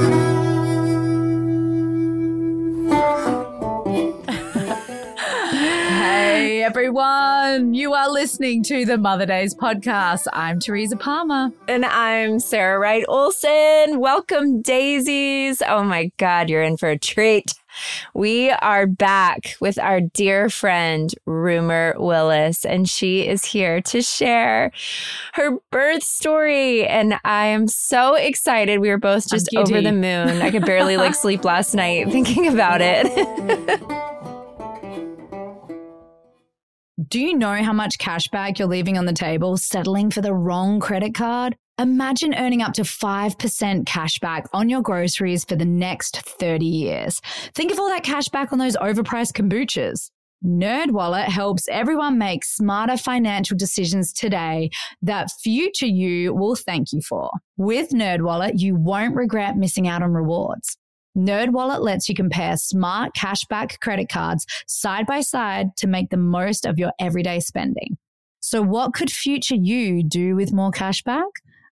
Hey listening to the Mother Daze podcast. I'm Teresa Palmer. And I'm Sarah Wright Olsen. Welcome, Dazies. Oh my God, you're in for a treat. We are back with our dear friend, Rumer Willis, and she is here to share her birth story. And I am so excited. We were both just over the moon. I could barely like sleep last night thinking about it. Do you know how much cash back you're leaving on the table settling for the wrong credit card? Imagine earning up to 5% cash back on your groceries for the next 30 years. Think of all that cash back on those overpriced kombuchas. NerdWallet helps everyone make smarter financial decisions today that future you will thank you for. With NerdWallet, you won't regret missing out on rewards. NerdWallet lets you compare smart cashback credit cards side by side to make the most of your everyday spending. So what could future you do with more cashback?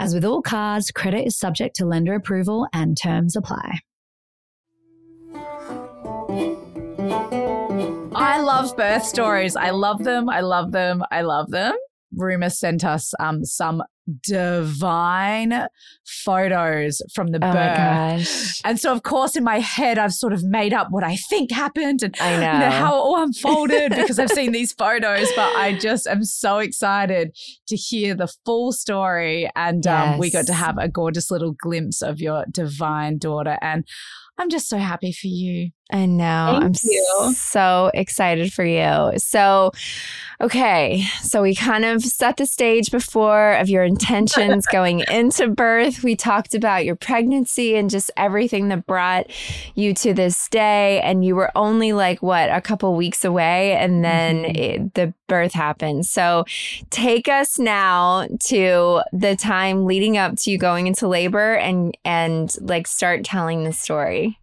As with all cards, credit is subject to lender approval and terms apply. I love birth stories. I love them. I love them. I love them. Rumer sent us um, some divine photos from the Oh my birth. gosh. And so, of course, in my head, I've sort of made up what I think happened and I know. you know how it all unfolded because I've seen these photos. But I just am so excited to hear the full story. And um, we got to have a gorgeous little glimpse of your divine daughter. And I'm just so happy for you. I know. Thank I'm you. so excited for you. So, okay. So, we kind of set the stage before of your intentions going into birth. We talked about your pregnancy and just everything that brought you to this day. And you were only like, what, a couple weeks away. And then Mhm. it, the birth happened. So, take us now to the time leading up to you going into labor and, and like start telling the story.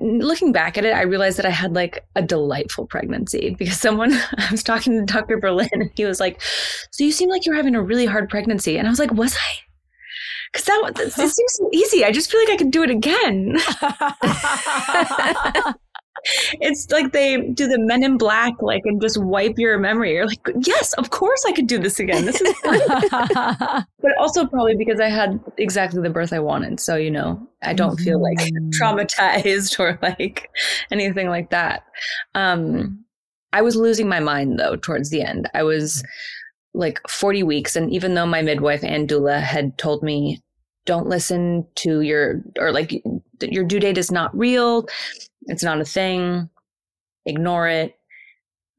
Looking back at it, I realized that I had like a delightful pregnancy because someone I was talking to Dr. Berlin and he was like, "So you seem like you're having a really hard pregnancy," and I was like, "Was I?" Because that was- it seems so easy. I just feel like I could do it again. it's like they do the Men in Black, like, and just wipe your memory. You're like, "Yes, of course I could do this again. This is fun." but also probably because I had exactly the birth I wanted. So, you know, I don't feel like Mm. traumatized or like anything like that. Um, I was losing my mind though towards the end. I was like 40 weeks. And even though my midwife and doula had told me, don't listen to your, or like your due date is not real, it's not a thing, ignore it.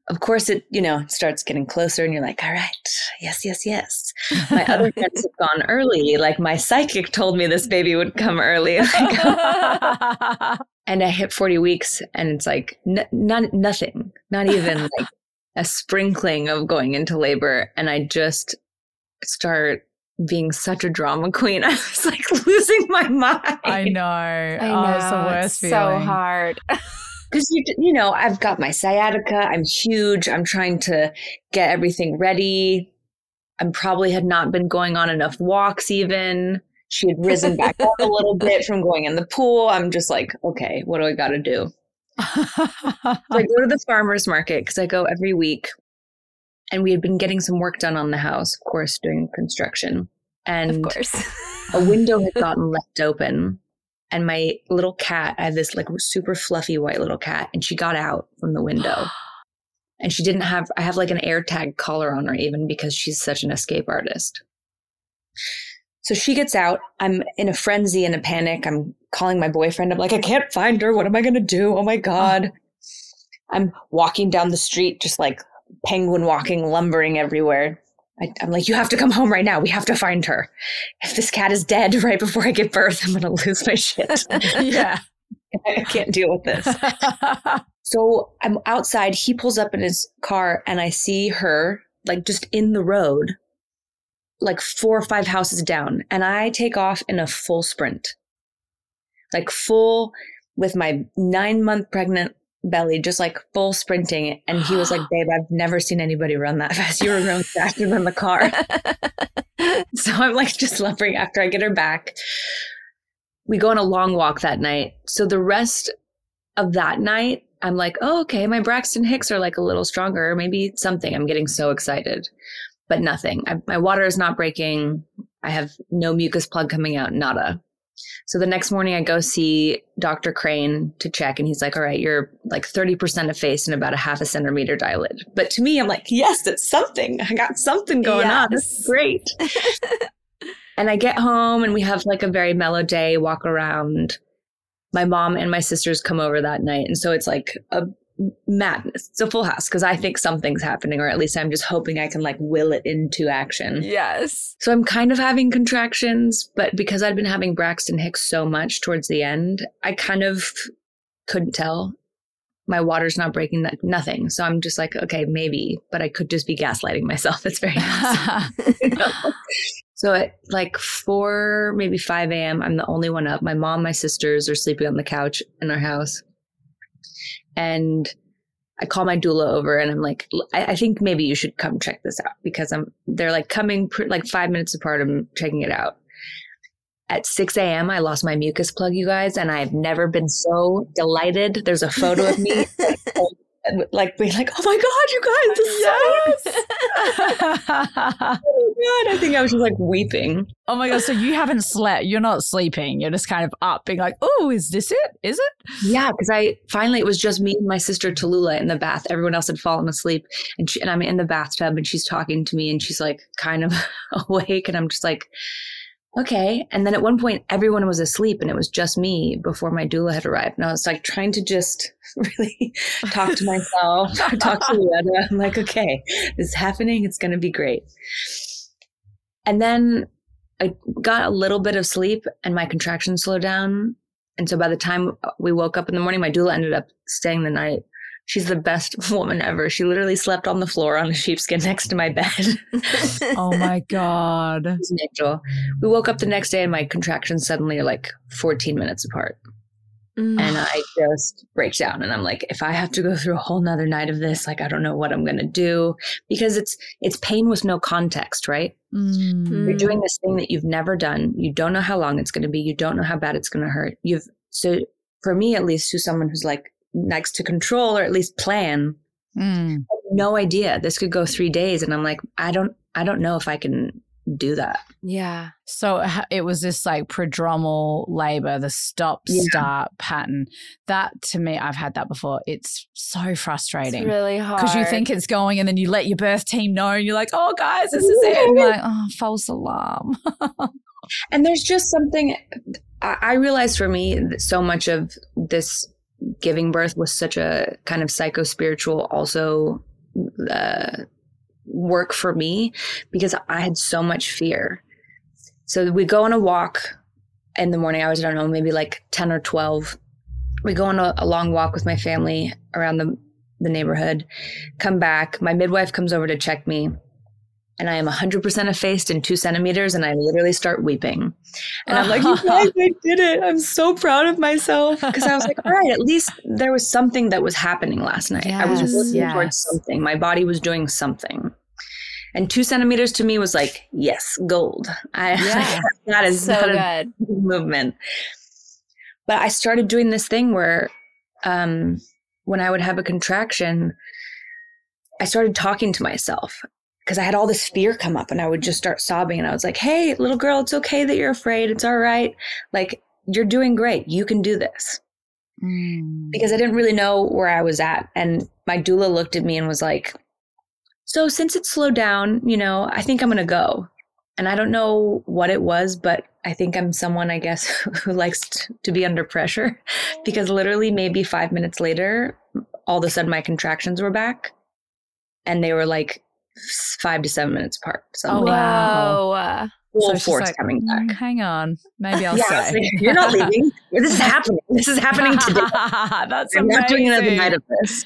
Of course, it, you know, starts getting closer and you're like, all right, yes, yes, yes my other friends have gone early. Like my psychic told me this baby would come early. Like, and I hit 40 weeks and it's like n- none, nothing, not even like a sprinkling of going into labor. And I just start being such a drama queen. I was like losing my mind. I know. I know. Oh, it's the worst it's feeling. so hard. because you you know I've got my sciatica. I'm huge. I'm trying to get everything ready. I'm probably had not been going on enough walks. Even she had risen back up a little bit from going in the pool. I'm just like, okay, what do I got to do? So I go to the farmers market because I go every week, and we had been getting some work done on the house, of course, doing construction, and of course. a window had gotten left open and my little cat i had this like super fluffy white little cat and she got out from the window. And she didn't have i have like an air tag collar on her even because she's such an escape artist. So she gets out. I'm in a frenzy and a panic. I'm calling my boyfriend. I'm like i can't find her. What am i going to do? Oh my god. I'm walking down the street just like penguin walking lumbering everywhere I, i'm like you have to come home right now we have to find her if this cat is dead right before I give birth, I'm gonna lose my shit. yeah. I can't deal with this. so I'm outside. He pulls up in his car and I see her like just in the road, like four or five houses down. And I take off in a full sprint, like full with my nine month pregnant belly, just like full sprinting. And he was like, Babe, I've never seen anybody run that fast. You were running faster than the car. so I'm like just lumbering after I get her back. We go on a long walk that night. So the rest of that night, I'm like, oh, okay, my Braxton Hicks are like a little stronger. Maybe something. I'm getting so excited, but nothing. I, my water is not breaking. I have no mucus plug coming out, nada. So the next morning I go see Dr. Crane to check and he's like, all right, you're like 30% effaced and about a half a centimeter dilated. But to me, I'm like, yes, it's something. I got something going yes. on. This is great. and I get home and we have like a very mellow day, walk around. My mom and my sisters come over that night. And so it's like a madness. It's a full house because I think something's happening, or at least I'm just hoping I can like will it into action. Yes. So I'm kind of having contractions, but because I'd been having Braxton Hicks so much towards the end, I kind of couldn't tell. My water's not breaking that nothing. So I'm just like, okay, maybe, but I could just be gaslighting myself. It's very you know? So at like four, maybe 5 a.m., I'm the only one up. My mom, my sisters are sleeping on the couch in our house. And I call my doula over and I'm like, I, I think maybe you should come check this out because I'm, they're like coming pr- like five minutes apart. I'm checking it out. At 6 a.m., I lost my mucus plug, you guys, and I've never been so delighted. There's a photo of me like being like, oh my god, you guys, yes. oh my god, I think I was just like weeping. Oh my god, so you haven't slept? You're not sleeping. You're just kind of up, being like, oh, is this it? Is it? Yeah, because I finally it was just me and my sister Tallulah in the bath. Everyone else had fallen asleep, and she, and I'm in the bathtub, and she's talking to me, and she's like kind of awake, and I'm just like okay. And then at one point, everyone was asleep and it was just me before my doula had arrived. And I was like trying to just really talk to myself, talk to Louetta. I'm like, okay, this is happening. It's going to be great. And then I got a little bit of sleep and my contractions slowed down. And so by the time we woke up in the morning, my doula ended up staying the night She's the best woman ever. She literally slept on the floor on a sheepskin next to my bed. oh my God. She's an angel. We woke up the next day and my contractions suddenly are like 14 minutes apart. Mm. And I just break down and I'm like, if I have to go through a whole nother night of this, like I don't know what I'm gonna do. Because it's it's pain with no context, right? Mm. You're doing this thing that you've never done. You don't know how long it's gonna be. You don't know how bad it's gonna hurt. You've so for me at least, who's someone who's like next to control or at least plan. Mm. No idea. This could go three days, and I'm like, I don't, I don't know if I can do that. Yeah. So it was this like prodromal labor, the stop start pattern. That to me, I've had that before. It's so frustrating. It's really hard. Because you think it's going and then you let your birth team know and you're like, oh, guys, this is it. And you're like, oh, false alarm. and there's just something I realized for me that so much of this giving birth was such a kind of psycho spiritual also uh, work for me because I had so much fear. So we go on a walk in the morning. I was, I don't know, maybe like 10 or 12. We go on a, a long walk with my family around the, the neighborhood, come back. My midwife comes over to check me and I am 100% effaced in two centimeters, and I literally start weeping. And I'm like, you guys, I did it. I'm so proud of myself. Because I was like, all right, at least there was something that was happening last night. Yes, I was working yes. towards something. My body was doing something. And two centimeters to me was like, yes, gold. I, yeah. that is so good movement. But I started doing this thing where um, when I would have a contraction, I started talking to myself because I had all this fear come up and I would just start sobbing. And I was like, hey, little girl, it's okay that you're afraid. It's all right. Like, you're doing great. You can do this. Mm. Because I didn't really know where I was at. And my doula looked at me and was like, so since it slowed down, you know, I think I'm going to go. And I don't know what it was, but I think I'm someone, I guess, who likes to be under pressure because literally maybe five minutes later, all of a sudden my contractions were back and they were like five to seven minutes apart. So Oh, like, wow. Whoa. full So she's force like, coming "Mm, back. Hang on. Maybe I'll Yeah, I was like, you're not leaving. This is happening. This is happening today. That's I'm not doing another amazing. night of this.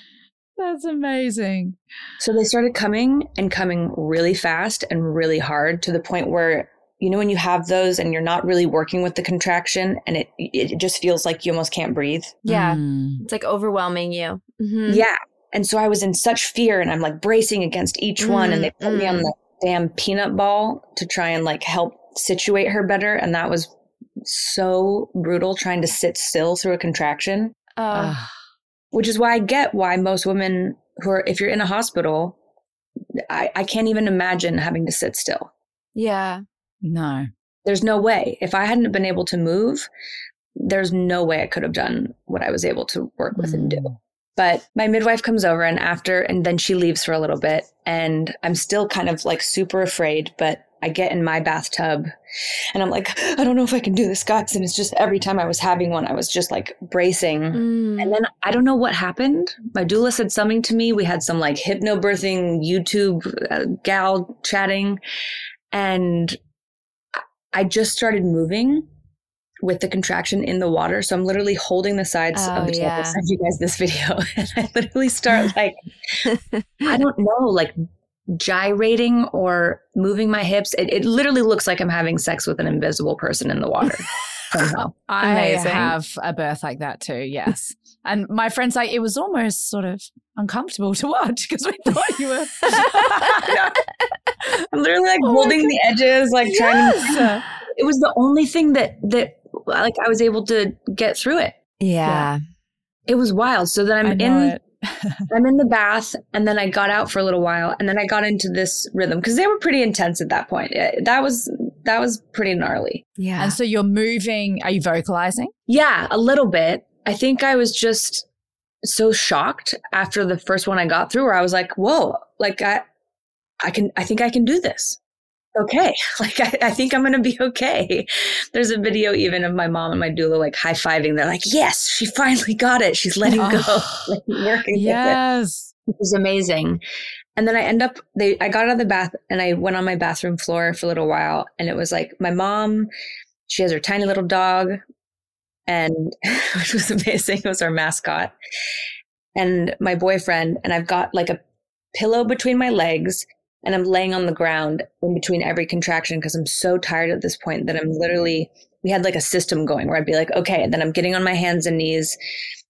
That's amazing. So they started coming and coming really fast and really hard to the point where you know when you have those and you're not really working with the contraction and it it just feels like you almost can't breathe. Yeah. Mm. It's like overwhelming you. Mhm. Yeah. And so I was in such fear and I'm like bracing against each one and they put me on Mm, the damn peanut ball to try and like help situate her better and that was so brutal trying to sit still through a contraction, Oh. Ah, which is why I get why most women who are if you're in a hospital I, I can't even imagine having to sit still. yeah. no. there's no way if i hadn't been able to move there's no way i could have done what i was able to work with and do Mm. But my midwife comes over and after and then she leaves for a little bit and i'm still kind of like super afraid but i get in my bathtub and i'm like i don't know if i can do this guys and it's just every time i was having one i was just like bracing Mm. and then I don't know what happened. My doula said something to me. We had some like hypnobirthing YouTube uh, gal chatting, and I just started moving with the contraction in the water. So I'm literally holding the sides Oh, of the table. yeah. I'll send you guys this video, and I literally start like I don't know, like gyrating or moving my hips. It, it literally looks like I'm having sex with an invisible person in the water. somehow. I Amazing. have a birth like that too, yes. and my friends like it was almost sort of uncomfortable to watch because we thought you were I'm literally like Oh holding the edges, like trying to it was the only thing that that like I was able to get through it. yeah. It was wild. So then I I'm in. I'm in the bath and then I got out for a little while and then I got into this rhythm because they were pretty intense at that point. Eh, That was that was pretty gnarly. Yeah. And so you're moving. Are you vocalizing? Yeah, a little bit. I think I was just so shocked after the first one I got through where I was like, whoa, like I I can I think I can do this. Okay. Like I, I think I'm gonna be okay. There's a video even of my mom and my doula like high fiving. They're like, yes, she finally got it. She's letting go. Oh, Like working with it yes. which was amazing. And then I end up they I got out of the bath and I went on my bathroom floor for a little while and it was like my mom, she has her tiny little dog and which was amazing. It was our mascot. And my boyfriend and I've got like a pillow between my legs and I'm laying on the ground in between every contraction because I'm so tired at this point that I'm literally we had like a system going where I'd be like, okay, and then I'm getting on my hands and knees,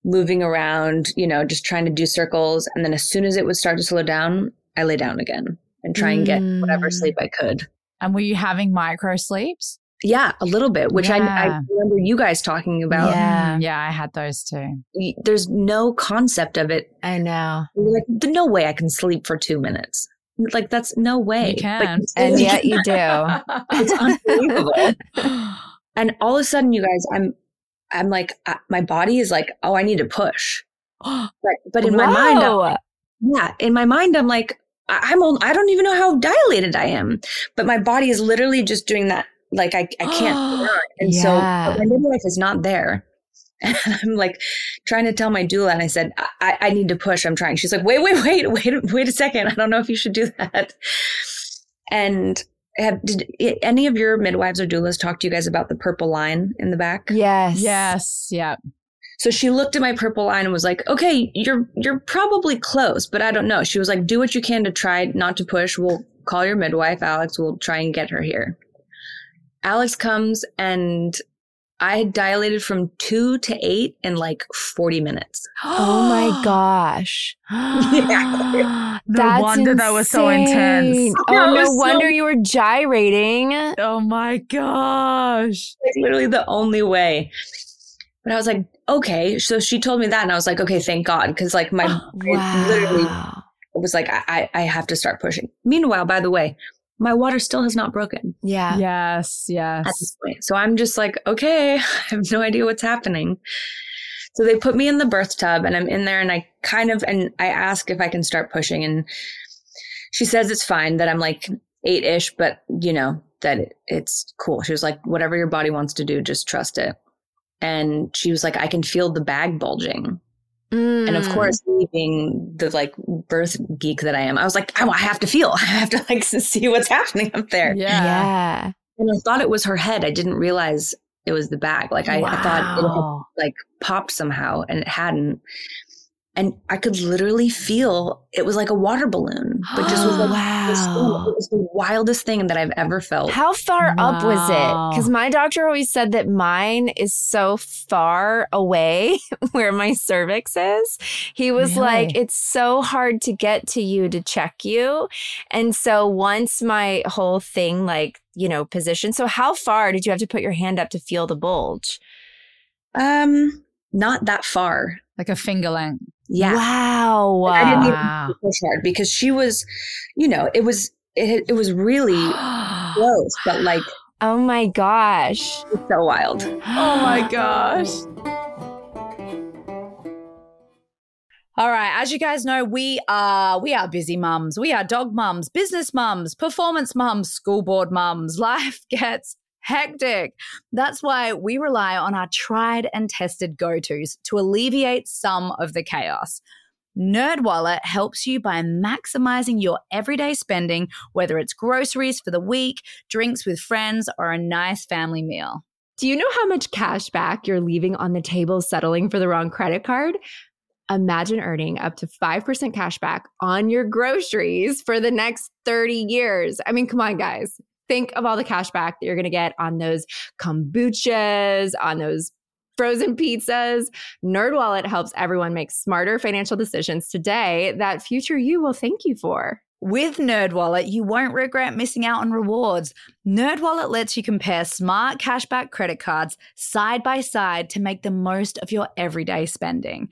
moving around, you know, just trying to do circles. And then as soon as it would start to slow down, I lay down again and try and get whatever Mm. sleep I could. And were you having micro sleeps? Yeah, a little bit, which I, I remember you guys talking about. Yeah. Mm, yeah, I had those too. There's no concept of it. I know. Like, no way I can sleep for two minutes. Like, that's no way. You But can. And yet you do. it's unbelievable. and all of a sudden, you guys, I'm, I'm like, uh, my body is like, oh, I need to push. But, but in my mind, I'm yeah in my mind i'm like I- i'm on, i don't even know how dilated i am but my body is literally just doing that like i, I can't and Yeah. so my midwife is not there and i'm like trying to tell my doula and i said I, I need to push i'm trying she's like wait wait wait wait wait a second i don't know if you should do that and have, did any of your midwives or doulas talk to you guys about the purple line in the back Yes. yes. Yeah. so she looked at my purple line and was like, "Okay, you're you're probably close, but I don't know." She was like, "Do what you can to try not to push. We'll call your midwife, Alex. We'll try and get her here." Alex comes and I had dilated from 2 to 8 in like 40 minutes. Oh my gosh. Yeah. That's wonder that was so intense. insane. Oh, it no was so- wonder you were gyrating. Oh my gosh. Like literally the only way. But I was like, "Okay." So she told me that and I was like, "Okay, thank God." Cuz like my I literally Wow. was like, I, I I have to start pushing. Meanwhile, by the way, my water still has not broken. Yeah. Yes. Yes. at Yes. this point. So I'm just like, okay, I have no idea what's happening. So they put me in the birth tub and I'm in there and I kind of, and I ask if I can start pushing and she says it's fine that I'm like eight ish, but you know, that it, it's cool. She was like, whatever your body wants to do, just trust it. And she was like, I can feel the bag bulging. Mm. And of Mm. course, me being the like birth geek that I am, I was like, I, I have to feel. I have to like see what's happening up there. Yeah. yeah. And I thought it was her head. I didn't realize it was the bag. Like I, I thought it had Wow. like popped somehow and it hadn't. And I could literally feel it was like a water balloon, but just was like this. Wow. It was the wildest thing that I've ever felt. How far up was it? Because my doctor always said that mine is so far away where my cervix is. He was like, it's so hard to get to you to check you. And so once my whole thing, like, you know, position. So how far did you have to put your hand up to feel the bulge? Um, not that far. Like a finger length. Yeah. Wow. I didn't even push hard because she was, you know, it was it, it was really close, but like oh my gosh. it's so wild. Oh my gosh. All right, as you guys know, we are we are busy mums. We are dog mums, business mums, performance mums, school board mums. Life gets hectic. That's why we rely on our tried and tested go-tos to alleviate some of the chaos. NerdWallet helps you by maximizing your everyday spending, whether it's groceries for the week, drinks with friends, or a nice family meal. Do you know how much cash back you're leaving on the table settling for the wrong credit card? Imagine earning up to 5% cash back on your groceries for the next 30 years. I mean, come on, guys. Think of all the cash back that you're going to get on those kombuchas, on those frozen pizzas. NerdWallet helps everyone make smarter financial decisions today that future you will thank you for. With NerdWallet, you won't regret missing out on rewards. NerdWallet lets you compare smart cashback credit cards side by side to make the most of your everyday spending.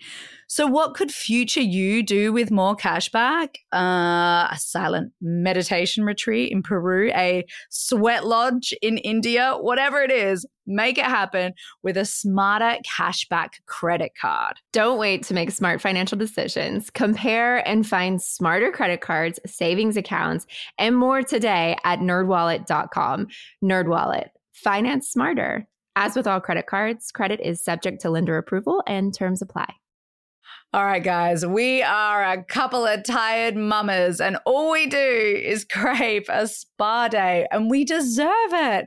So, what could future you do with more cashback? Uh, a silent meditation retreat in Peru, a sweat lodge in India, whatever it is, make it happen with a smarter cashback credit card. Don't wait to make smart financial decisions. Compare and find smarter credit cards, savings accounts, and more today at nerdwallet.com. Nerdwallet, finance smarter. As with all credit cards, credit is subject to lender approval and terms apply. All right, guys, we are a couple of tired mamas, and all we do is crave a spa day, and we deserve it.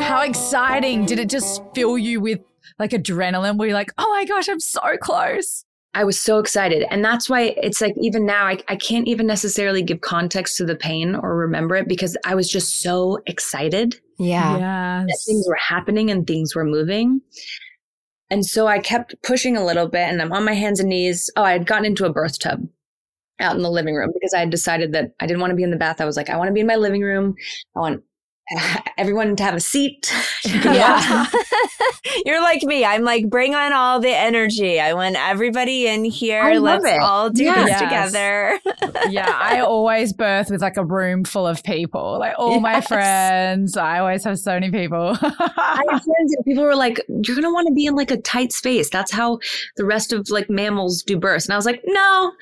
How exciting! Did it just fill you with like adrenaline where you're like, oh my gosh, I'm so close? I was so excited. And that's why it's like, even now, I, I can't even necessarily give context to the pain or remember it because I was just so excited Yeah. that things were happening and things were moving. And so I kept pushing a little bit and I'm on my hands and knees. Oh, I had gotten into a birth tub. out in the living room because I had decided that I didn't want to be in the bath. I was like, I want to be in my living room. I want everyone to have a seat. yeah. You're like me. I'm like, bring on all the energy. I want everybody in here. Let's it. all do yeah. this together. yeah. I always birth with like a room full of people, like all yes. my friends. I always have so many people. I have friends people were like, you're going to want to be in like a tight space. That's how the rest of like mammals do births. And I was like, no,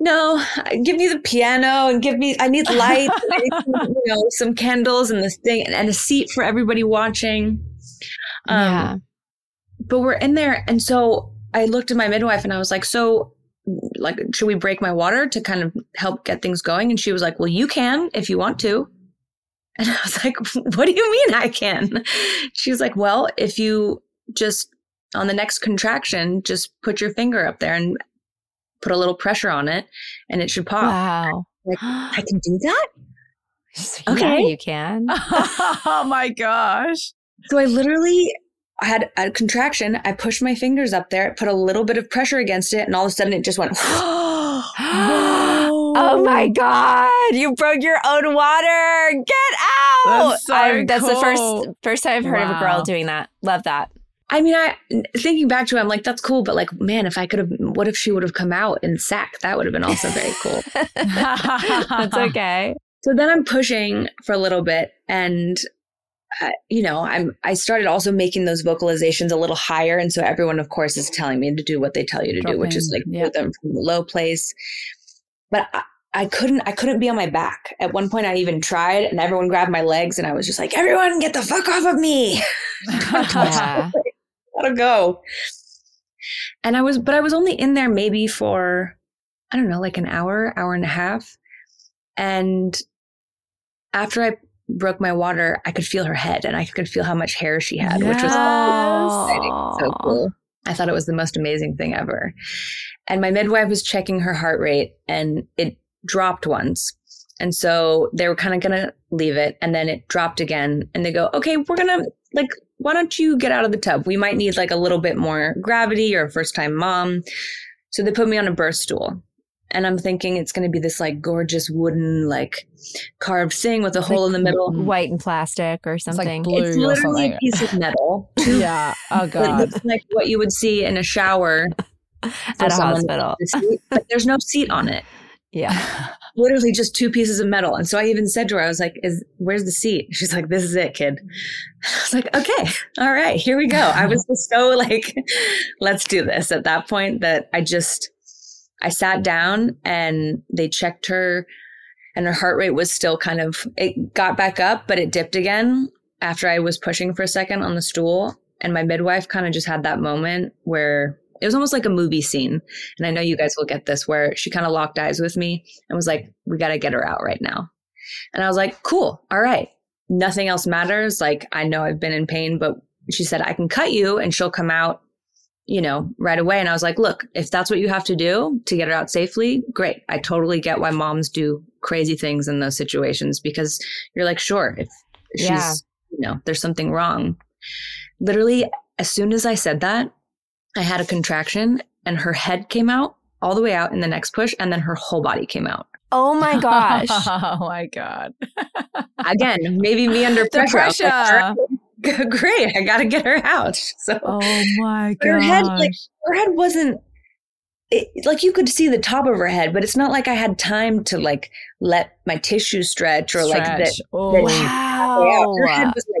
no, give me the piano and give me, I need light, I need some, you know, some candles and this thing and, and, a seat for everybody watching. Um, yeah. But we're in there. And so I looked at my midwife and I was like, so like, should we break my water to kind of help get things going? And she was like, well, you can if you want to. And I was like, what do you mean I can? She's like, well, if you just on the next contraction, just put your finger up there and put a little pressure on it and it should pop. Wow. Like, I can do that? okay. Yeah, you can. oh my gosh. So I literally I had a contraction. I pushed my fingers up there, put a little bit of pressure against it, and all of a sudden it just went. oh my god! You broke your own water. Get out! That's, so that's cool. the first first time I've heard wow. of a girl doing that. Love that. I mean, I thinking back to it, I'm like, that's cool, but like, man, if I could have, what if she would have come out in sack? That would have been also very cool. that's okay. So then I'm pushing for a little bit, and uh, you know, I'm I started also making those vocalizations a little higher, and so everyone, of course, is telling me to do what they tell you to Drop do, which is like yeah. put them from the low place. But I, I couldn't I couldn't be on my back. At one point I even tried and everyone grabbed my legs and I was just like, everyone get the fuck off of me. yeah gotta go. And I was, but I was only in there maybe for, I don't know, like an hour, hour and a half. And after I broke my water, I could feel her head and I could feel how much hair she had, yes. which was exciting. So cool. I thought it was the most amazing thing ever. And my midwife was checking her heart rate and it dropped once. And so they were kind of going to leave it and then it dropped again. And they go, okay, we're going to like why don't you get out of the tub? We might need like a little bit more gravity. You're a first time mom. So they put me on a birth stool. And I'm thinking it's going to be this like gorgeous wooden, like carved thing with a hole in the middle. White and plastic or something. It's, like it's literally a piece of metal. yeah. Oh, God. It's like what you would see in a shower at a hospital. but there's no seat on it. Yeah. Literally just two pieces of metal. And so I even said to her, I was like, "Is where's the seat?" She's like, "This is it, kid." I was like, "Okay. All right. Here we go." I was just so like, "Let's do this." At that point that I just I sat down and they checked her and her heart rate was still kind of it got back up, but it dipped again after I was pushing for a second on the stool. And my midwife kind of just had that moment where it was almost like a movie scene. And I know you guys will get this where she kind of locked eyes with me and was like, we got to get her out right now. And I was like, cool. All right. Nothing else matters. Like, I know I've been in pain, but she said, I can cut you and she'll come out, you know, right away. And I was like, look, if that's what you have to do to get her out safely, great. I totally get why moms do crazy things in those situations because you're like, sure, if she's, yeah. you know, there's something wrong. Literally, as soon as I said that, I had a contraction and her head came out all the way out in the next push and then her whole body came out. Oh my gosh. oh my God. Again, maybe me under pressure. pressure. Great. I got to get her out. So, oh my God. Her head, like, her head wasn't, it, like, you could see the top of her head, but it's not like I had time to, like, let my tissue stretch or, stretch. like, that. Oh, that wow. Her head was, like,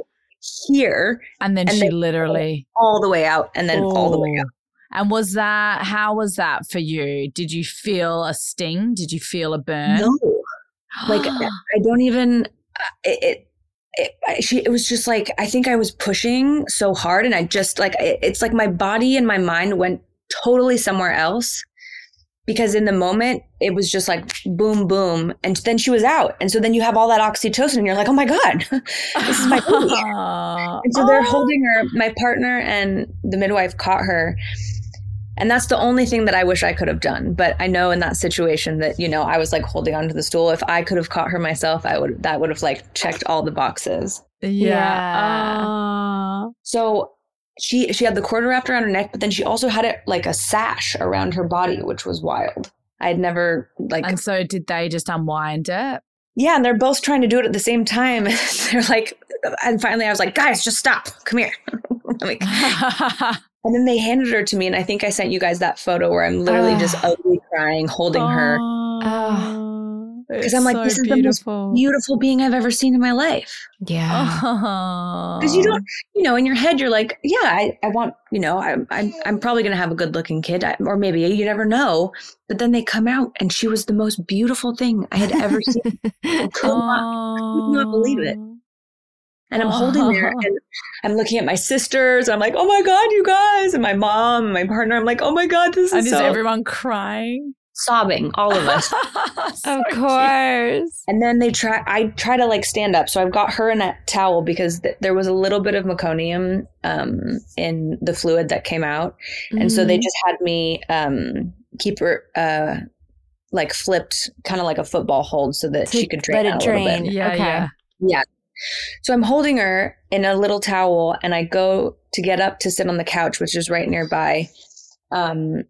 here. And then and she literally all the way out and then oh. all the way oh. out. And was that how was that for you? Did you feel a sting? Did you feel a burn? No. Like I don't even uh, it, it it, she, it was just like I think I was pushing so hard, and I just like it, it's like my body and my mind went totally somewhere else, because in the moment it was just like boom boom and then she was out and so then you have all that oxytocin and you're like oh my god this is my baby and so they're holding her my partner and the midwife caught her and that's the only thing that I wish I could have done. But I know in that situation that, you know, I was like holding onto the stool. If I could have caught her myself, I would, that would have like checked all the boxes. Yeah. yeah. So she she had the cord wrapped around her neck, but then she also had it like a sash around her body, which was wild. I'd never like And so did they just unwind it? yeah, and they're both trying to do it at the same time. they're like, and finally I was like, guys, just stop. Come here. like, and then they handed her to me, and I think I sent you guys that photo where I'm literally just Ah. ugly crying, holding her. Oh, Because I'm like, this is the most beautiful being I've ever seen in my life. Yeah. Because you don't, you know, in your head, you're like, yeah, I, I want, you know, I'm, I'm, I'm probably going to have a good looking kid, I- or maybe you never know. But then they come out, and she was the most beautiful thing I had ever seen. I could not, believe it. And I'm holding there, oh. and I'm looking at my sisters. And I'm like, oh my god, you guys, and my mom, and my partner. I'm like, oh my god, this is. And is is so everyone crying? Sobbing, all of us. of course. And then they try. I try to like stand up, so I've got her in a towel because th- there was a little bit of meconium um, in the fluid that came out, and so they Mhm. just had me um, keep her uh, like flipped, kind of like a football hold, so that To she could drain let it out a little drain. bit. Yeah, Okay. yeah. Yeah. So I'm holding her in a little towel, and I go to get up to sit on the couch, which is right nearby, um,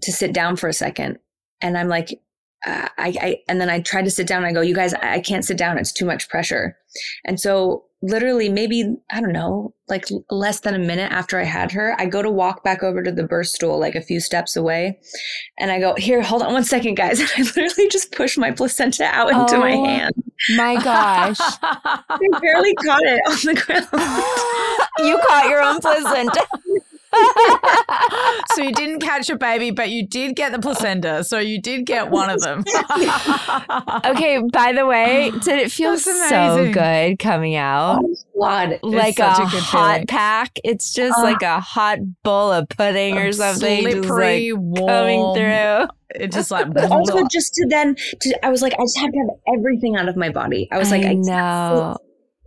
to sit down for a second. And I'm like, uh, I, I, and then I tried to sit down. And I go, you guys, I, can't sit down. It's too much pressure. And so, literally, maybe I don't know, like less than a minute after I had her, I go to walk back over to the birth stool, like a few steps away, and I go, here, hold on one second, guys. And I literally just push my placenta out into my Oh. hand. My gosh. I barely caught it on the ground. you caught your own placenta. So you didn't catch a baby, but you did get the placenta. So you did get one of them. okay, by the way, did it feel so good coming out? God. like a, a good hot feeling. pack. It's just Ah. like a hot bowl of pudding or something. just like Slippery, coming through. It just like But also just to then to I was like, I just have to have everything out of my body. I was like, I can't know.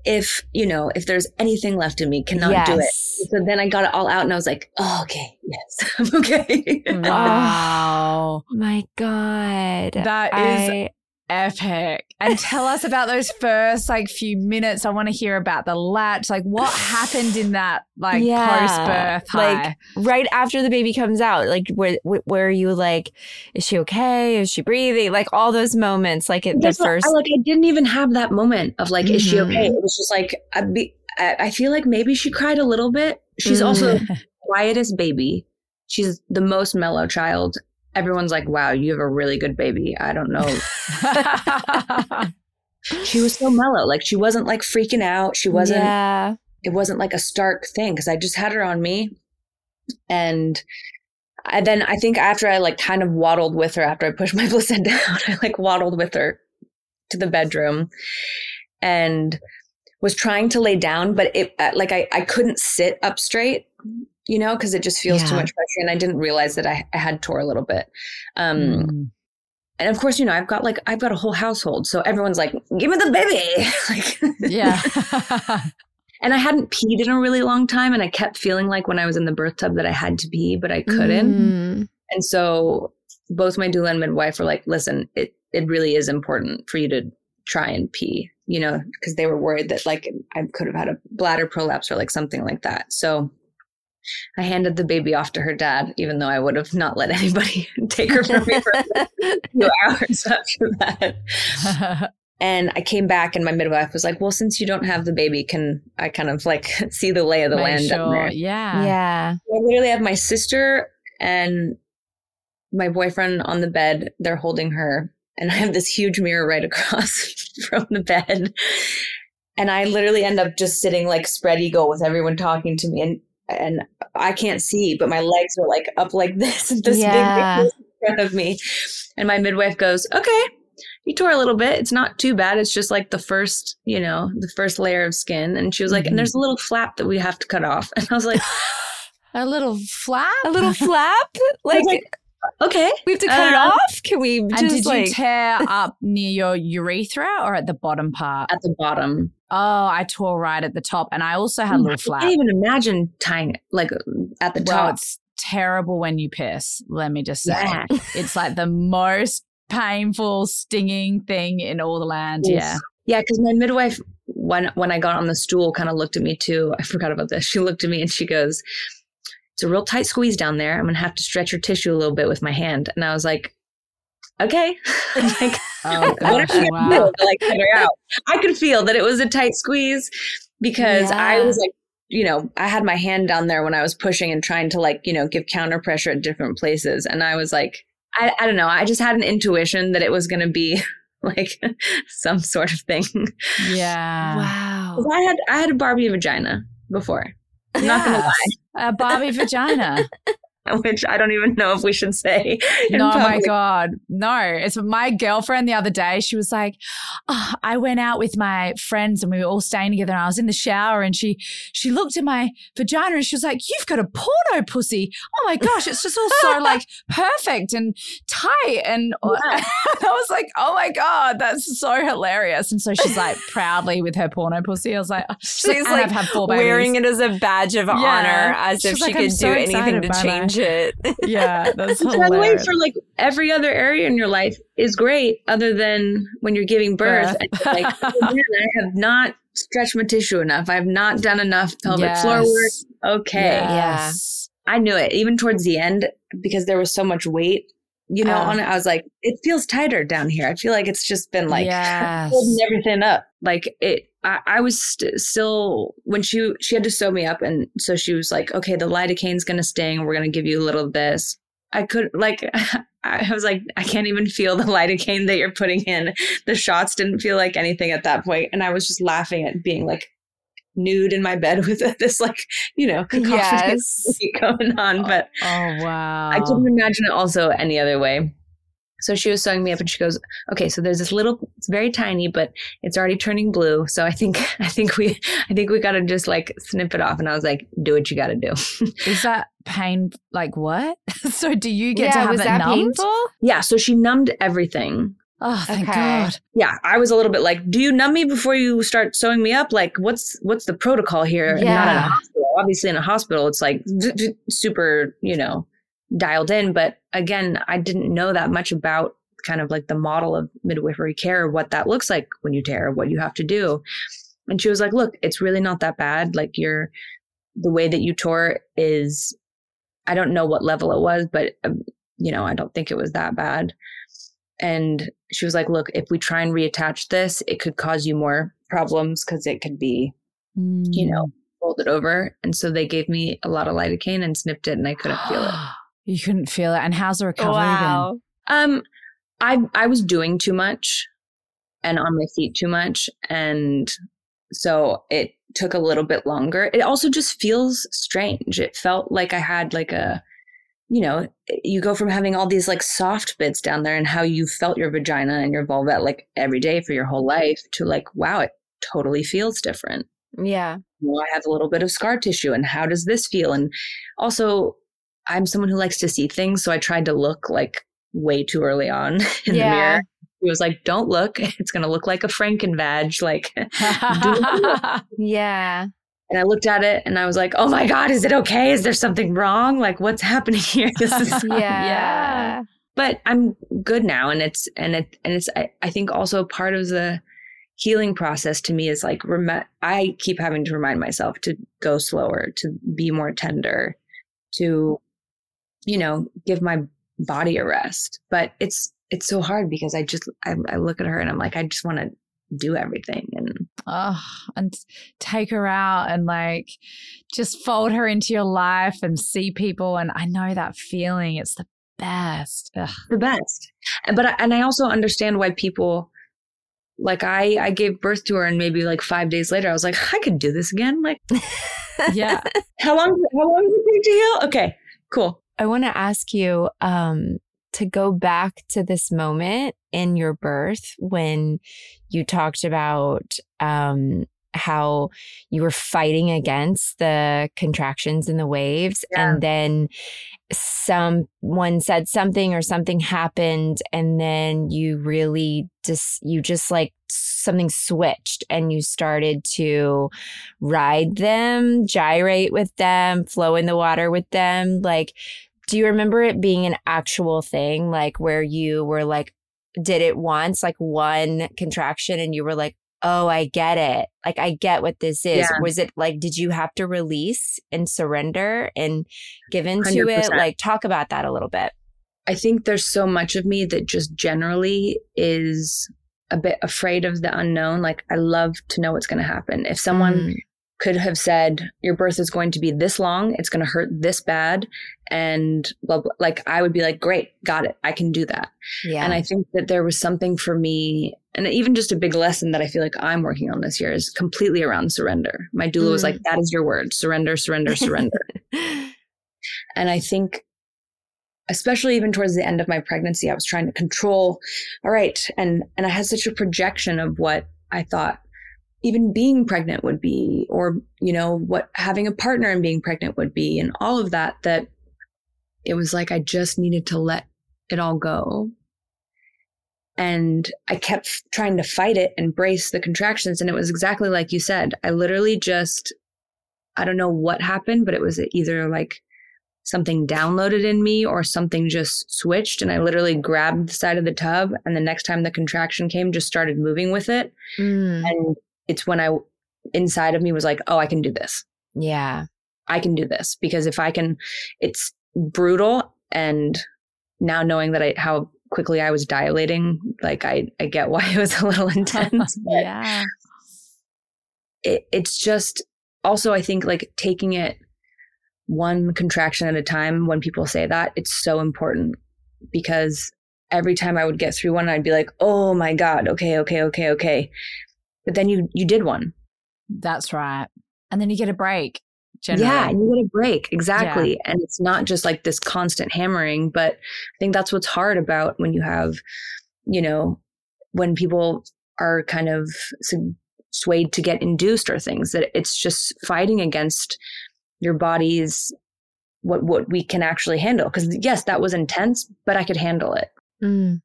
If you know, if there's anything left in me, cannot do it. So then I got it all out and I was like, oh, okay, yes, I'm okay. wow. My God. That is I- epic. And tell us about those first like few minutes. I want to hear about the latch. Like what happened in that like Yeah. post birth Like, right after the baby comes out, like where where are you like, is she okay? Is she breathing? Like all those moments, like at the Guess what? first. I, like I didn't even have that moment of like, is she okay? It was just like I, be, I, I feel like maybe she cried a little bit. She's also Mm. the quietest baby. She's the most mellow child. Everyone's like, wow, you have a really good baby. I don't know. She was so mellow. Like she wasn't like freaking out. She wasn't Yeah. it wasn't like a stark thing because I just had her on me. And I then I think after I like kind of waddled with her after I pushed my placenta out, I like waddled with her to the bedroom and was trying to lay down, but it uh, like I, I couldn't sit up straight, you know, because it just feels too much pressure. And I didn't realize that I, I had tore a little bit. Um, Mm. and of course, you know, I've got like I've got a whole household, so everyone's like, "Give me the baby!" like, yeah. And I hadn't peed in a really long time, and I kept feeling like when I was in the birth tub that I had to pee, but I couldn't. Mm. And so both my doula and midwife were like, "Listen, it it really is important for you to try and pee," you know, because they were worried that like I could have had a bladder prolapse or like something like that. So I handed the baby off to her dad, even though I would have not let anybody take her from me for a few hours after that. And I came back, and my midwife was like, "Well, since you don't have the baby, can I kind of like see the lay of the Make land down sure. there?" Yeah. Yeah. I literally have my sister and my boyfriend on the bed. They're holding her, and I have this huge mirror right across from the bed. And I literally end up just sitting like spread eagle with everyone talking to me, and and I can't see, but my legs are like up like this, this Yeah. big in front of me. And my midwife goes, "Okay." You tore a little bit. It's not too bad. It's just like the first, you know, the first layer of skin. And she was like, Mhm. and there's a little flap that we have to cut off. And I was like, A little flap. A little flap? Like, like, okay. we have to cut it Uh, off? Can we And just did like you tear up near your urethra or at the bottom part? at the bottom. Oh, I tore right at the top, and I also had a I little flap. I can't even imagine tying it like at the top. Well, top. it's terrible when you piss. Let me just say, Yeah. it's like the most painful, stinging thing in all the land. Oof. Yeah. Yeah, because my midwife, when when I got on the stool, kind of looked at me too. I forgot about this. She looked at me and she goes, "It's a real tight squeeze down there. I'm gonna have to stretch your tissue a little bit with my hand." And I was like, okay. like, Oh, gosh, are we gonna do wow. like figure out? I could feel that it was a tight squeeze because I was like, you know, I had my hand down there when I was pushing and trying to like, you know, give counter pressure at different places. And I was like, I, I don't know. I just had an intuition that it was going to be like some sort of thing. Yeah. Wow. I had I had a Barbie vagina before. I'm not gonna Yes. A Barbie vagina. which I don't even know if we should say. No, my. God. No. It's my girlfriend the other day. She was like, oh, I went out with my friends and we were all staying together and I was in the shower and she she looked at my vagina and she was like, You've got a porno pussy. Oh my gosh, it's just all so like perfect and tight. And Yeah. I was like, Oh my God, that's so hilarious. And so she's like proudly with her porno pussy. I was like, She's "And like wearing it as a badge of Yeah. honor, as if She's she could "I'm do anything to my- change it. Yeah, that's Which, by the way, hilarious. for like every other area in your life is great, other than when you're giving birth. Birth. Like, oh, man, I have not stretched my tissue enough. I've not done enough pelvic floor work. Yes. Okay, Yes. I knew it. Even towards the end, because there was so much weight, you know, Oh. on it. I was like, it feels tighter down here. I feel like it's just been like yes. holding everything up. Like it, I, I was st- still when she she had to sew me up, and so she was like, "Okay, the lidocaine's gonna sting. We're gonna give you a little of this." I could like, I was like, I can't even feel the lidocaine that you're putting in. The shots didn't feel like anything at that point, and I was just laughing at being like nude in my bed with this like you know cacophony yes. going on, oh, but. Oh wow. I couldn't imagine it also any other way. So she was sewing me up and she goes, Okay, so there's this little it's very tiny, but it's already turning blue. So I think I think we I think we gotta just like snip it off. And I was like, do what you gotta do. Is that pain like what? so do you get yeah, to have was it that numbed? painful? yeah, so she numbed everything. Oh, thank Okay. God. Yeah, I was a little bit like, do you numb me before you start sewing me up? Like, what's what's the protocol here? And not in a Yeah. hospital. Obviously, in a hospital, it's like d- d- super, you know, dialed in. But again, I didn't know that much about kind of like the model of midwifery care, what that looks like when you tear, what you have to do. And she was like, look, it's really not that bad. Like, you're the way that you tore is, I don't know what level it was, but um, you know, I don't think it was that bad. And she was like, look, if we try and reattach this, it could cause you more problems because it could be, you know, folded over. And so they gave me a lot of lidocaine and snipped it and I couldn't feel it. You couldn't feel it. And how's the recovery Wow. Um, I I was doing too much and on my feet too much. And so it took a little bit longer. It also just feels strange. It felt like I had like a you know, you go from having all these like soft bits down there and how you felt your vagina and your vulva like every day for your whole life to like, wow, it totally feels different. Yeah. Well, I have a little bit of scar tissue and how does this feel? And also, I'm someone who likes to see things. So I tried to look like way too early on in the mirror. He was like, don't look. It's going to look like a Frankenvag. Like? Yeah. And I looked at it and I was like, oh my God, is it okay? Is there something wrong? Like, what's happening here? This is, Yeah. Yeah. but I'm good now. And it's, and it, and it's, I, I think also part of the healing process to me is like, rem- I keep having to remind myself to go slower, to be more tender, to, you know, give my body a rest. But it's, it's so hard because I just, I, I look at her and I'm like, I just want to do everything. And oh, and take her out and like just fold her into your life and see people. And I know that feeling. It's the best. Ugh. the best. But I, and I also understand why people like I I gave birth to her and maybe like 5 days later I was like I could do this again. Like Yeah. how long how long does it take to heal? Okay. Cool. I want to ask you um, to go back to this moment in your birth when you talked about um, how you were fighting against the contractions and the waves, Yeah. and then someone said something or something happened, and then you really just you just like something switched and you started to ride them, gyrate with them, flow in the water with them, like do you remember it being an actual thing like where you were like did it once like one contraction and you were like oh i get it like i get what this is Yeah. was it like did you have to release and surrender and give into it 100%. like talk about that a little bit I think there's so much of me that just generally is a bit afraid of the unknown. Like I love to know what's going to happen. If someone mm. Could have said your birth is going to be this long, it's going to hurt this bad, and blah, blah, like I would be like, great, got it, I can do that. Yeah. And I think that there was something for me, and even just a big lesson that I feel like I'm working on this year is completely around surrender. My doula mm. was like, that is your word, surrender, surrender, surrender. and I think especially even towards the end of my pregnancy, I was trying to control, all right. And, and I had such a projection of what I thought even being pregnant would be, or, you know, what having a partner and being pregnant would be, and all of that, that it was like I just needed to let it all go. And I kept trying to fight it and brace the contractions. And it was exactly like you said. I literally just, I don't know what happened, but it was either like something downloaded in me or something just switched and I literally grabbed the side of the tub and the next time the contraction came just started moving with it. Mm. And it's when I inside of me was like, "Oh, I can do this." Yeah. I can do this because if I can it's brutal and now knowing that I how quickly I was dilating, like I I get why it was a little intense. yeah. It, it's just also I think like taking it one contraction at a time when people say that it's so important because every time i would get through one i'd be like oh my god okay okay okay okay but then you you did one. That's right. And then you get a break generally. yeah and you get a break. Exactly. Yeah. and it's not just like this constant hammering but i think that's what's hard about when you have you know when people are kind of swayed to get induced or things that it's just fighting against your body's what what we can actually handle. Because yes that was intense but i could handle it. Mm.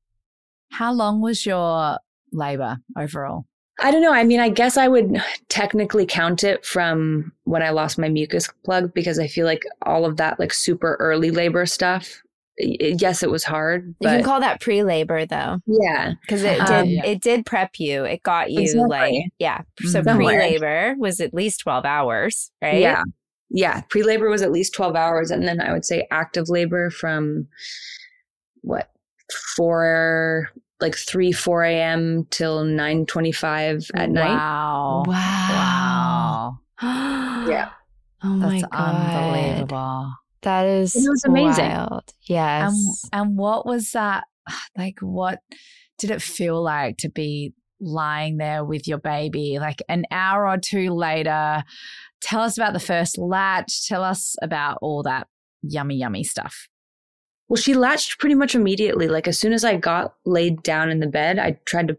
how long was your labor overall i don't know i mean i guess i would technically count it from when i lost my mucus plug because i feel like all of that like super early labor stuff yes it was hard but... you can call that pre-labor though yeah because it um, did yeah. it did prep you it got you exactly. like yeah so mm-hmm. pre-labor was at least 12 hours right yeah yeah, pre labor was at least 12 hours. And then I would say active labor from what, four, like 3, 4 a.m. till 9 25 at night. Wow. Wow. Wow. yeah. Oh That's my God. unbelievable. That is it was amazing. Wild. Yes. And, and what was that? Like, what did it feel like to be lying there with your baby like an hour or two later Tell us about the first latch. Tell us about all that yummy, yummy stuff. Well, she latched pretty much immediately. Like as soon as I got laid down in the bed, I tried to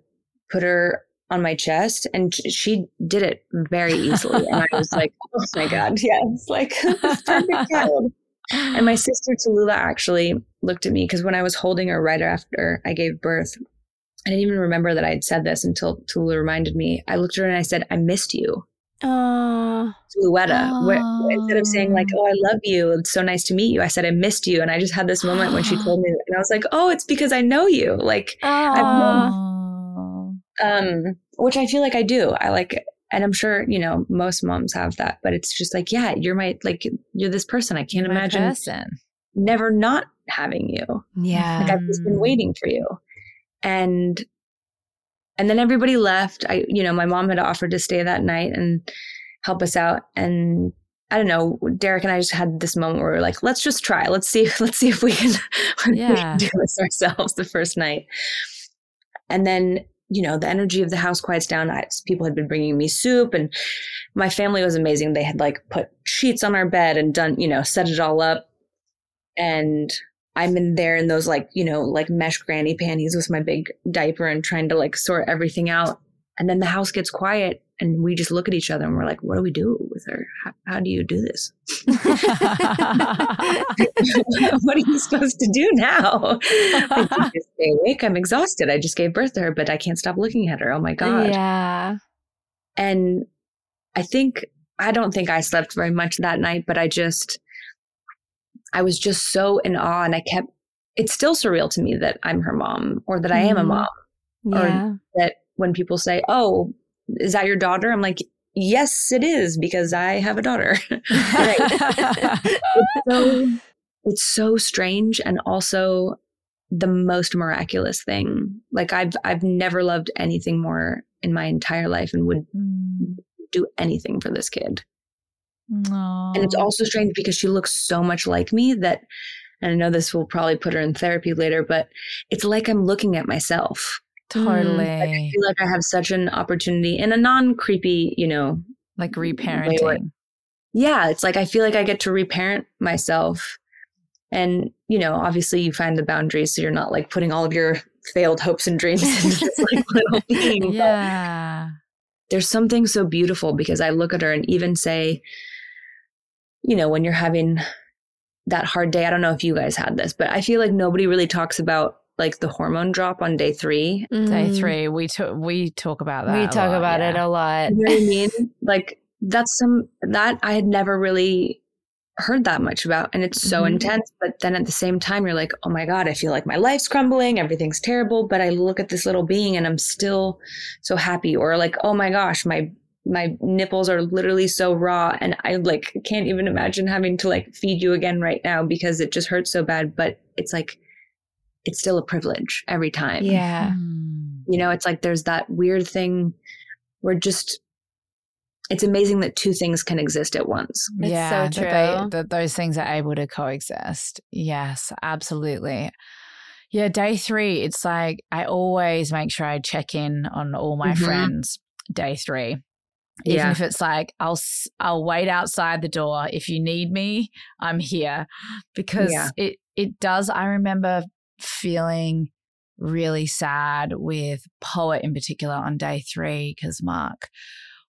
put her on my chest and she did it very easily. And I was like, oh my God, yeah, it's like perfect child. And my sister Tallulah actually looked at me because when I was holding her right after I gave birth, I didn't even remember that I had said this until Tallulah reminded me. I looked at her and I said, I missed you. Oh, Louetta. Where, instead of saying like, "Oh, I love you. It's so nice to meet you," I said, "I missed you." And I just had this moment when she told me, and I was like, "Oh, it's because I know you." Like, I've known, um, which I feel like I do. I like, and I'm sure you know most moms have that, but it's just like, yeah, you're my like, you're this person. I can't imagine person. never not having you. Yeah, like I've just been waiting for you, and and then everybody left. I, you know, my mom had offered to stay that night and help us out. And I don't know, Derek and I just had this moment where we are like, let's just try. Let's see. Let's see if we can, yeah. we can do this ourselves the first night. And then, you know, the energy of the house quiets down. I, people had been bringing me soup and my family was amazing. They had like put sheets on our bed and done, you know, set it all up. And I'm in there in those like, you know, like mesh granny panties with my big diaper and trying to like sort everything out. And then the house gets quiet and we just look at each other and we're like, what do we do with her? How, how do you do this? what are you supposed to do now? Like, just stay awake. I'm exhausted. I just gave birth to her, but I can't stop looking at her. Oh my God. Yeah. And I think, I don't think I slept very much that night, but I just, I was just so in awe and I kept, it's still surreal to me that I'm her mom or that I am a mm-hmm. mom. Yeah. Or that when people say, Oh, is that your daughter? I'm like, Yes, it is because I have a daughter. it's, so, it's so strange. And also, the most miraculous thing. Like I've I've never loved anything more in my entire life and would Mm. do anything for this kid. Aw. And it's also strange because she looks so much like me that and I know this will probably put her in therapy later, but it's like I'm looking at myself. Totally. Like I feel like I have such an opportunity in a non creepy, you know, like Way reparenting. yeah, it's like I feel like I get to reparent myself. And, you know, obviously you find the boundaries so you're not like putting all of your failed hopes and dreams into this like little being. but Yeah. There's something so beautiful because I look at her and even say, you know, when you're having that hard day, I don't know if you guys had this, but I feel like nobody really talks about like the hormone drop on day three. Day Mm. three, we talk we talk about that. We talk lot, about it a lot. You know what I mean? Like that's some that I had never really heard that much about and it's so Mhm. intense but then at the same time you're like oh my god i feel like my life's crumbling everything's terrible but i look at this little being and i'm still so happy or like oh my gosh my my nipples are literally so raw and i like can't even imagine having to like feed you again right now because it just hurts so bad but it's like it's still a privilege every time Yeah. Mm. you know it's like there's that weird thing where just it's amazing that two things can exist at once It's so yeah, that they- that those things are able to coexist. Yes, absolutely. Yeah, day three, it's like I always make sure I check in on all my Mhm. friends day three. Even Yeah. if it's like I'll I'll wait outside the door if you need me, I'm here because Yeah. it it does. I remember feeling really sad with poet in particular on day three because Mark,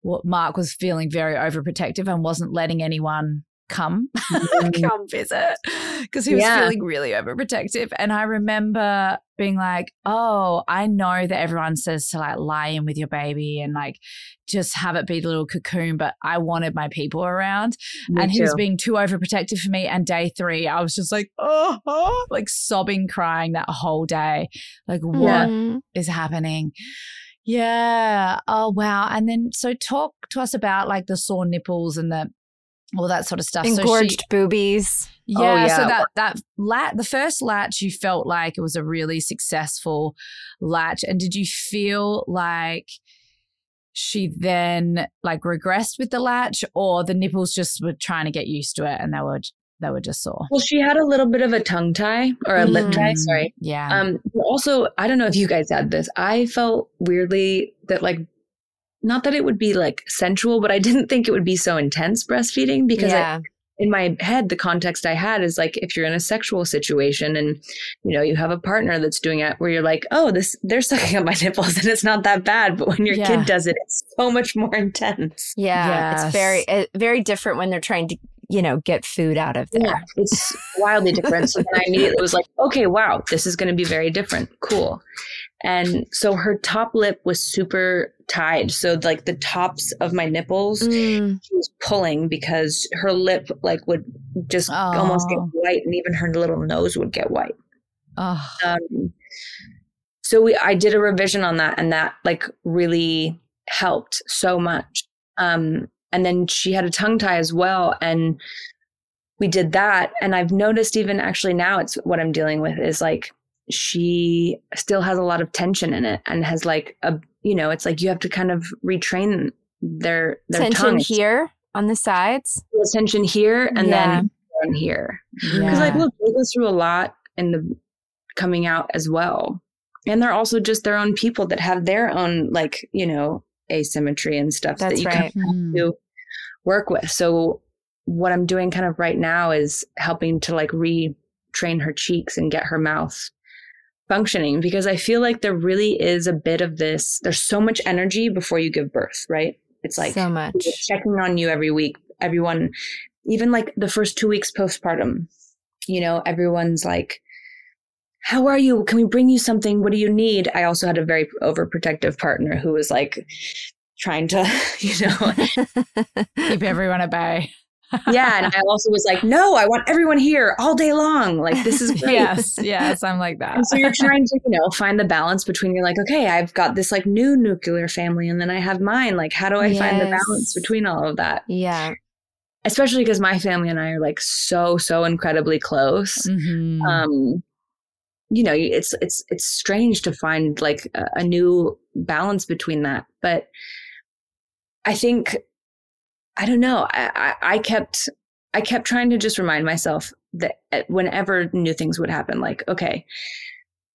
what Mark was feeling very overprotective and wasn't letting anyone come come visit because he was Yeah. feeling really overprotective. And I remember being like, oh, I know that everyone says to like lie in with your baby and like just have it be the little cocoon, but I wanted my people around. Me and he was being too overprotective for me. And day three, I was just like, oh, oh," like sobbing, crying that whole day. Like, what Mm. is happening? Yeah. Oh, wow. And then, so talk to us about like the sore nipples and the all that sort of stuff. So she- Engorged boobies. yeah, so yeah. that that lat the first latch you felt like it was a really successful latch and did you feel like she then like regressed with the latch or the nipples just were trying to get used to it and they were they were just sore. well she had a little bit of a tongue tie or a lip tie Mm, sorry Yeah. um also i don't know if you guys had this i felt weirdly that like not that it would be like sensual but i didn't think it would be so intense breastfeeding because I, in my head the context i had is like if you're in a sexual situation and you know you have a partner that's doing it where you're like oh this they're sucking up my nipples and it's not that bad but when your Yeah. kid does it it's so much more intense yeah. Yes. It's very uh, very different when they're trying to, you know, get food out of there. yeah it's wildly different so then i immediately was like okay wow this is going to be very different cool and so her top lip was super tied. So like the tops of my nipples Mm. she was pulling because her lip like would just almost get Oh. white and even her little nose would get white. Oh, um, so we i did a revision on that and that like really helped so much. Um, and then she had a tongue tie as well and we did that. And i've noticed even actually now it's what i'm dealing with is like she still has a lot of tension in it and has like a you know it's like you have to kind of retrain their their Tension tongue here on the sides. There's tension here and Yeah. then down here because yeah. like look they go through a lot in the coming out as well and they're also just their own people that have their own like you know asymmetry and stuff that you right. kind of Mm. to work with so what i'm doing kind of right now is helping to like retrain her cheeks and get her mouth functioning because i feel like there really is a bit of this there's so much energy before you give birth right it's like so much. checking on you every week. Everyone, even like the first two weeks postpartum, you know, everyone's like, How are you? Can we bring you something? What do you need? I also had a very overprotective partner who was like trying to, you know, keep everyone at bay. Yeah. And I also was like, No, I want everyone here all day long. Like, this is great. yes, yes, I'm like that. And so you're trying to, you know, find the balance between you're like, okay, I've got this like new nuclear family and then I have mine. Like, how do I find the balance between all of that? yeah. especially because my family and I are like so so incredibly close. Mhm. Um, you know, it's it's it's strange to find like a, a new balance between that. But I think I don't know. I, I, I kept I kept trying to just remind myself that uh, whenever new things would happen, like, okay,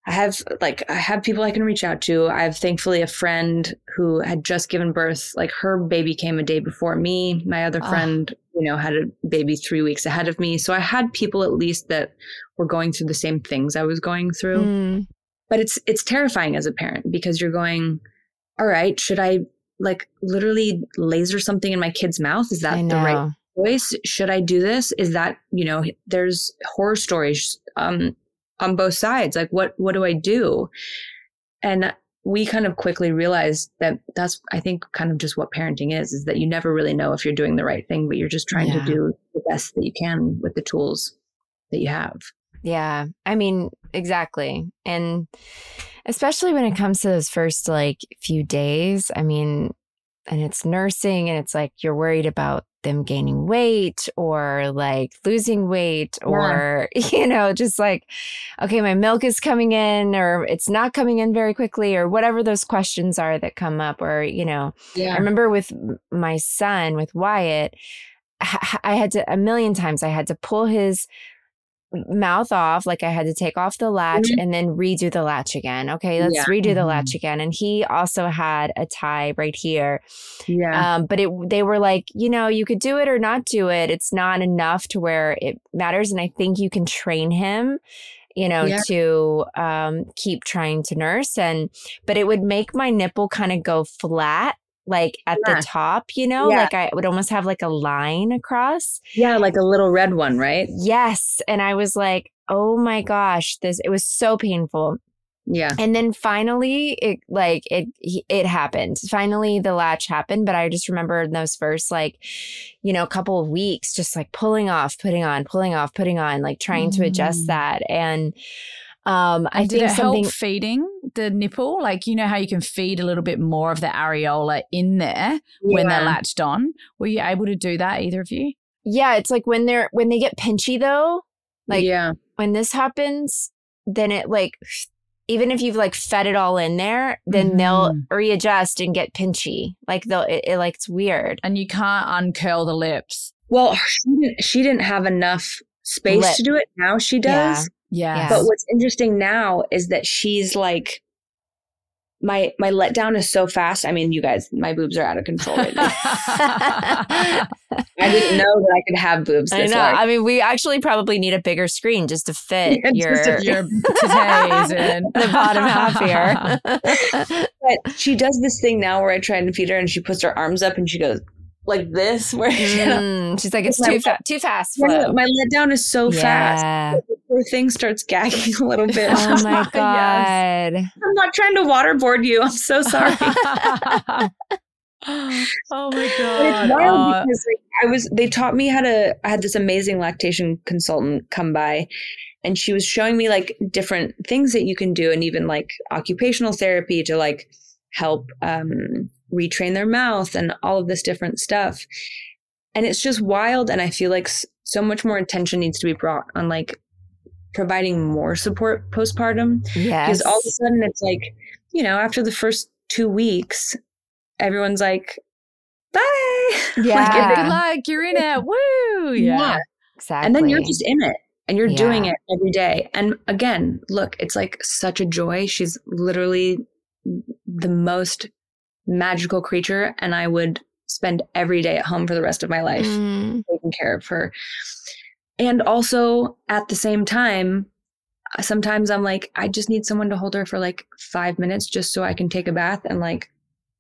I have like I have people I can reach out to. I have thankfully a friend who had just given birth. Like her baby came a day before me. My other oh. friend, you know, had a baby three weeks ahead of me. So I had people at least that were going through the same things I was going through. Mm. But it's it's terrifying as a parent because you're going, all right, should I like literally laser something in my kid's mouth? Is that the right choice? Should I do this? Is that, you know, there's horror stories um on both sides like what what do i do and we kind of quickly realized that that's i think kind of just what parenting is is that you never really know if you're doing the right thing but you're just trying yeah. to do the best that you can with the tools that you have yeah i mean exactly and especially when it comes to those first like few days i mean and it's nursing and it's like you're worried about them gaining weight or like losing weight yeah. or you know just like okay my milk is coming in or it's not coming in very quickly or whatever those questions are that come up or you know yeah. i remember with my son with wyatt I had to a million times I had to pull his mouth off like i had to take off the latch mm-hmm. and then redo the latch again okay let's yeah. redo mm-hmm. the latch again and he also had a tie right here yeah um, but it they were like you know you could do it or not do it it's not enough to where it matters and i think you can train him you know yeah. to um, keep trying to nurse and but it would make my nipple kind of go flat like at yeah. the top, you know, yeah. like I would almost have like a line across. Yeah, like a little red one, right? Yes. And I was like, oh my gosh, this, it was so painful. Yeah. And then finally it like it it happened. Finally the latch happened, but I just remember in those first like you know, couple of weeks just like pulling off, putting on, pulling off, putting on, like trying mm. to adjust mm. that and um, I and think did it something help feeding the nipple, like you know how you can feed a little bit more of the areola in there yeah. when they're latched on. Were you able to do that, either of you? Yeah, it's like when they're when they get pinchy though. Like yeah. when this happens, then it like even if you've like fed it all in there, then mm. they'll readjust and get pinchy. Like they'll it, it, like it's weird, and you can't uncurl the lips. Well, she didn't, she didn't have enough space Lip. to do it. Now she does. Yeah. But what's interesting now is that she's like my my letdown is so fast. I mean, you guys, my boobs are out of control right now. I didn't know that I could have boobs. I know. Large. I mean, we actually probably need a bigger screen just to fit yeah, your your titties in the bottom half here. but she does this thing now where I try and feed her, and she puts her arms up and she goes, like this where mm, she's like it's too fast too fast yeah, my let down is so yeah. fast. The poor thing starts gagging a little bit. Oh my god. Yes. i'm not trying to waterboard you. I'm so sorry. Oh my god it's wild uh, because like, i was they taught me how to i had this amazing lactation consultant come by and she was showing me like different things that you can do and even like occupational therapy to like help um retrain their mouth and all of this different stuff. And it's just wild. And I feel like so much more attention needs to be brought on like providing more support postpartum. Yes. Because all of a sudden it's like, you know, after the first two weeks, everyone's like, bye. Yeah. like, good luck. You're in it. Woo. Yeah. yeah. Exactly. And then you're just in it and you're yeah. doing it every day. And again, look, it's like such a joy. She's literally the most magical creature and I would spend every day at home for the rest of my life mm. taking care of her. And also at the same time, sometimes I'm like, I just need someone to hold her for like five minutes just so I can take a bath and like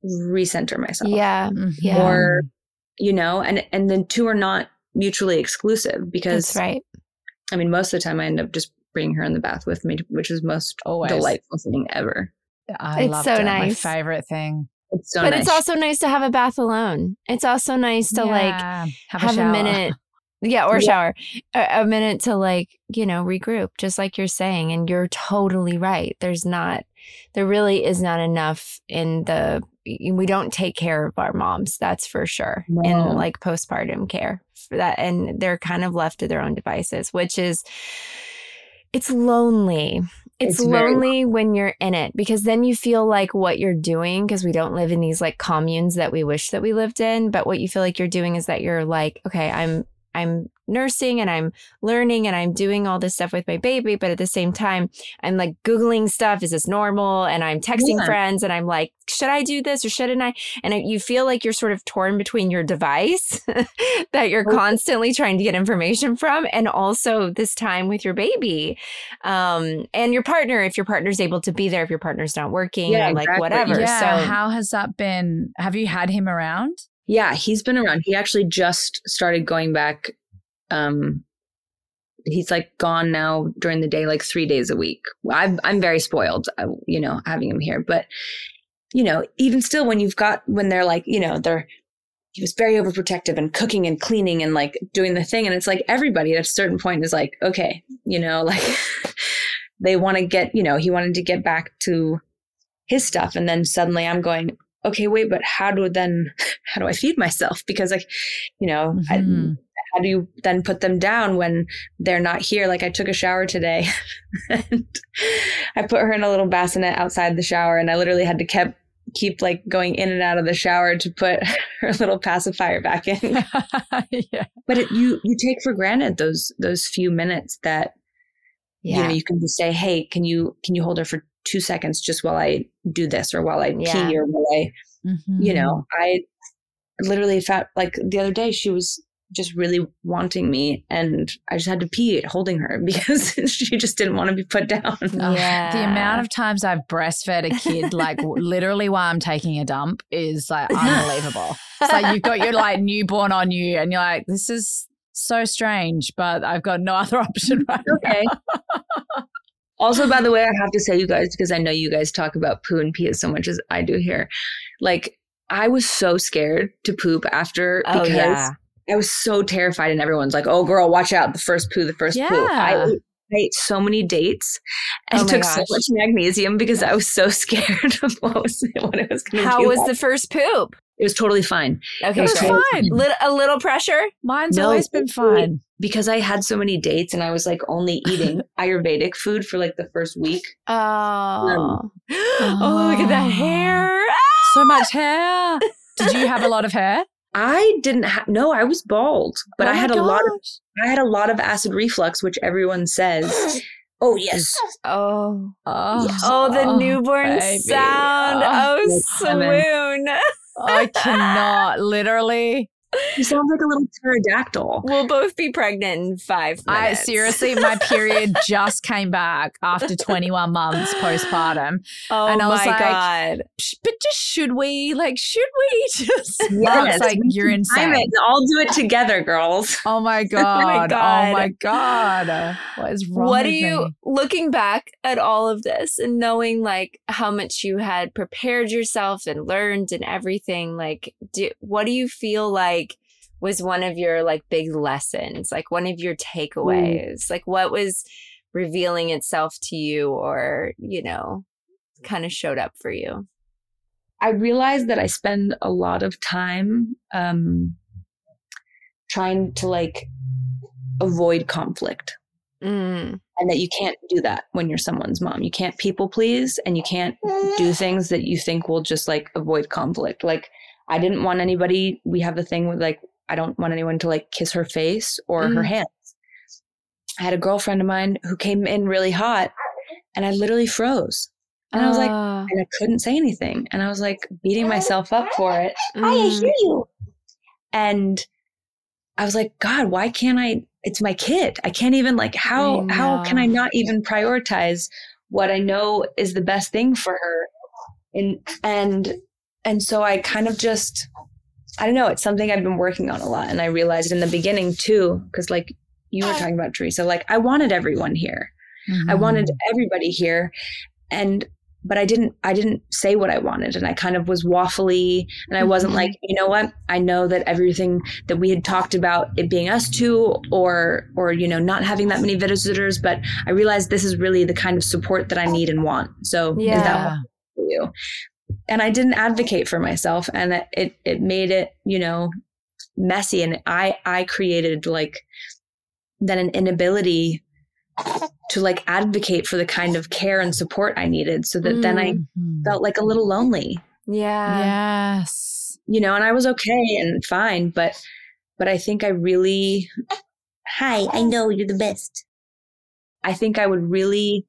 recenter myself. Yeah. Mm-hmm. yeah. Or, you know, and and then two are not mutually exclusive because That's right. I mean, most of the time I end up just bringing her in the bath with me, which is most Always. delightful thing ever. I it's so it. nice. My favorite thing. It's so but nice. it's also nice to have a bath alone. It's also nice to yeah, like have, have a, a, minute. Yeah, or yeah. shower. A, a minute to like, you know, regroup, just like you're saying. And you're totally right. There's not, there really is not enough in the, we don't take care of our moms. That's for sure. No. In like postpartum care for that. And they're kind of left to their own devices, which is, it's lonely it's, It's lonely when you're in it because then you feel like what you're doing because we don't live in these like communes that we wish that we lived in but what you feel like you're doing is that you're like okay i'm i'm nursing and i'm learning and i'm doing all this stuff with my baby but at the same time i'm like googling stuff is this normal and i'm texting Yeah. friends and i'm like should i do this or shouldn't i and you feel like you're sort of torn between your device that you're Okay. constantly trying to get information from and also this time with your baby um and your partner if your partner's able to be there if your partner's not working Yeah, or like exactly. whatever Yeah. so how has that been? Have you had him around? Yeah, he's been around. He actually just started going back. Um, he's like gone now during the day, like three days a week. I'm I'm very spoiled, uh, you know, having him here. But you know, even still, when you've got when they're like, you know, they're he was very overprotective and cooking and cleaning and like doing the thing, and it's like everybody at a certain point is like, okay, you know, like they want to get, you know, he wanted to get back to his stuff, and then suddenly I'm going, okay, wait, but how do then how do I feed myself? Because like, you know, I, Mhm. How do you then put them down when they're not here? Like I took a shower today and I put her in a little bassinet outside the shower and I literally had to keep keep like going in and out of the shower to put her little pacifier back in. yeah. But it, you you take for granted those those few minutes that you know you can just say, "Hey, can you can you hold her for 2 seconds just while I do this or while I Yeah. pee or while I Mhm. you know, I literally felt like the other day she was just really wanting me and I just had to pee holding her because she just didn't want to be put down. Oh, yeah The amount of times I've breastfed a kid, like literally while I'm taking a dump, is like unbelievable. It's like you've got your like newborn on you, and you're like, this is so strange, but I've got no other option right okay. also, by the way, I have to say, you guys, because I know you guys talk about poo and pee as so much as I do here. Like, I was so scared to poop after oh because yeah I was so terrified, and everyone's like, "Oh, girl, watch out! The first poo, the first poo." I Yeah. ate, I ate so many dates and Oh took so much magnesium because I was so scared of what was what it was going to how do. was the first poop It was totally fine okay It was great. fine. A little pressure Mine's No, always been fine. because I had so many dates and I was like only eating Ayurvedic food for like the first week. Um, oh oh look at that Oh. hair So much hair. Did you have a lot of hair? I didn't have no, I was bald, but Oh I had a lot of. I had a lot of acid reflux, which everyone says. Oh yes, oh Oh, Yes. Oh, the oh, newborn baby. sound. Oh, Oh, swoon. I cannot. Literally. You sound like a little pterodactyl. We'll both be pregnant in five I seriously, my period just came back after 21 months postpartum. Oh and I was my like, God. But just should we? Like, should we just? Yes, It's like, we you're time insane. it. I'll do it together, girls. Oh, oh my God. Oh God. Oh my God. What is wrong What do with you, me? looking back at all of this and knowing like how much you had prepared yourself and learned and everything, like, do, what do you feel like was one of your like big lessons, like one of your takeaways? Like, what was revealing itself to you or, you know, kind of showed up for you? I realized that I spend a lot of time um, trying to like avoid conflict. Mm, and that you can't do that when you're someone's mom. You can't people please and you can't do things that you think will just like avoid conflict. Like I didn't want anybody we have the thing with like I don't want anyone to like kiss her face or her Mm. hands. I had a girlfriend of mine who came in really hot and I literally froze. And I was like Ah, and I couldn't say anything. And I was like beating myself up for it. mm, I hear you. And I was like, God, why can't I? It's my kid. I can't even like how how can I not even prioritize what I know is the best thing for her? And and and so I kind of just I don't know, it's something I've been working on a lot. And I realized in the beginning too, because like you were talking about Teresa, like I wanted everyone here. I wanted Mm. everybody here. And but I didn't I didn't say what I wanted and I kind of was waffly and I wasn't Mhm. like, you know what? I know that everything that we had talked about it being us two or or you know not having that many visitors, but I realized this is really the kind of support that I need and want. So is that Yeah. for you? And I didn't advocate for myself and it it, it made it, you know, messy and I I created like then an inability to like advocate for the kind of care and support I needed so that then I Mhm. felt like a little lonely, Yeah. yes. you know, and I was okay and fine, but but I think I really Hi, I know you're the best. I think I would really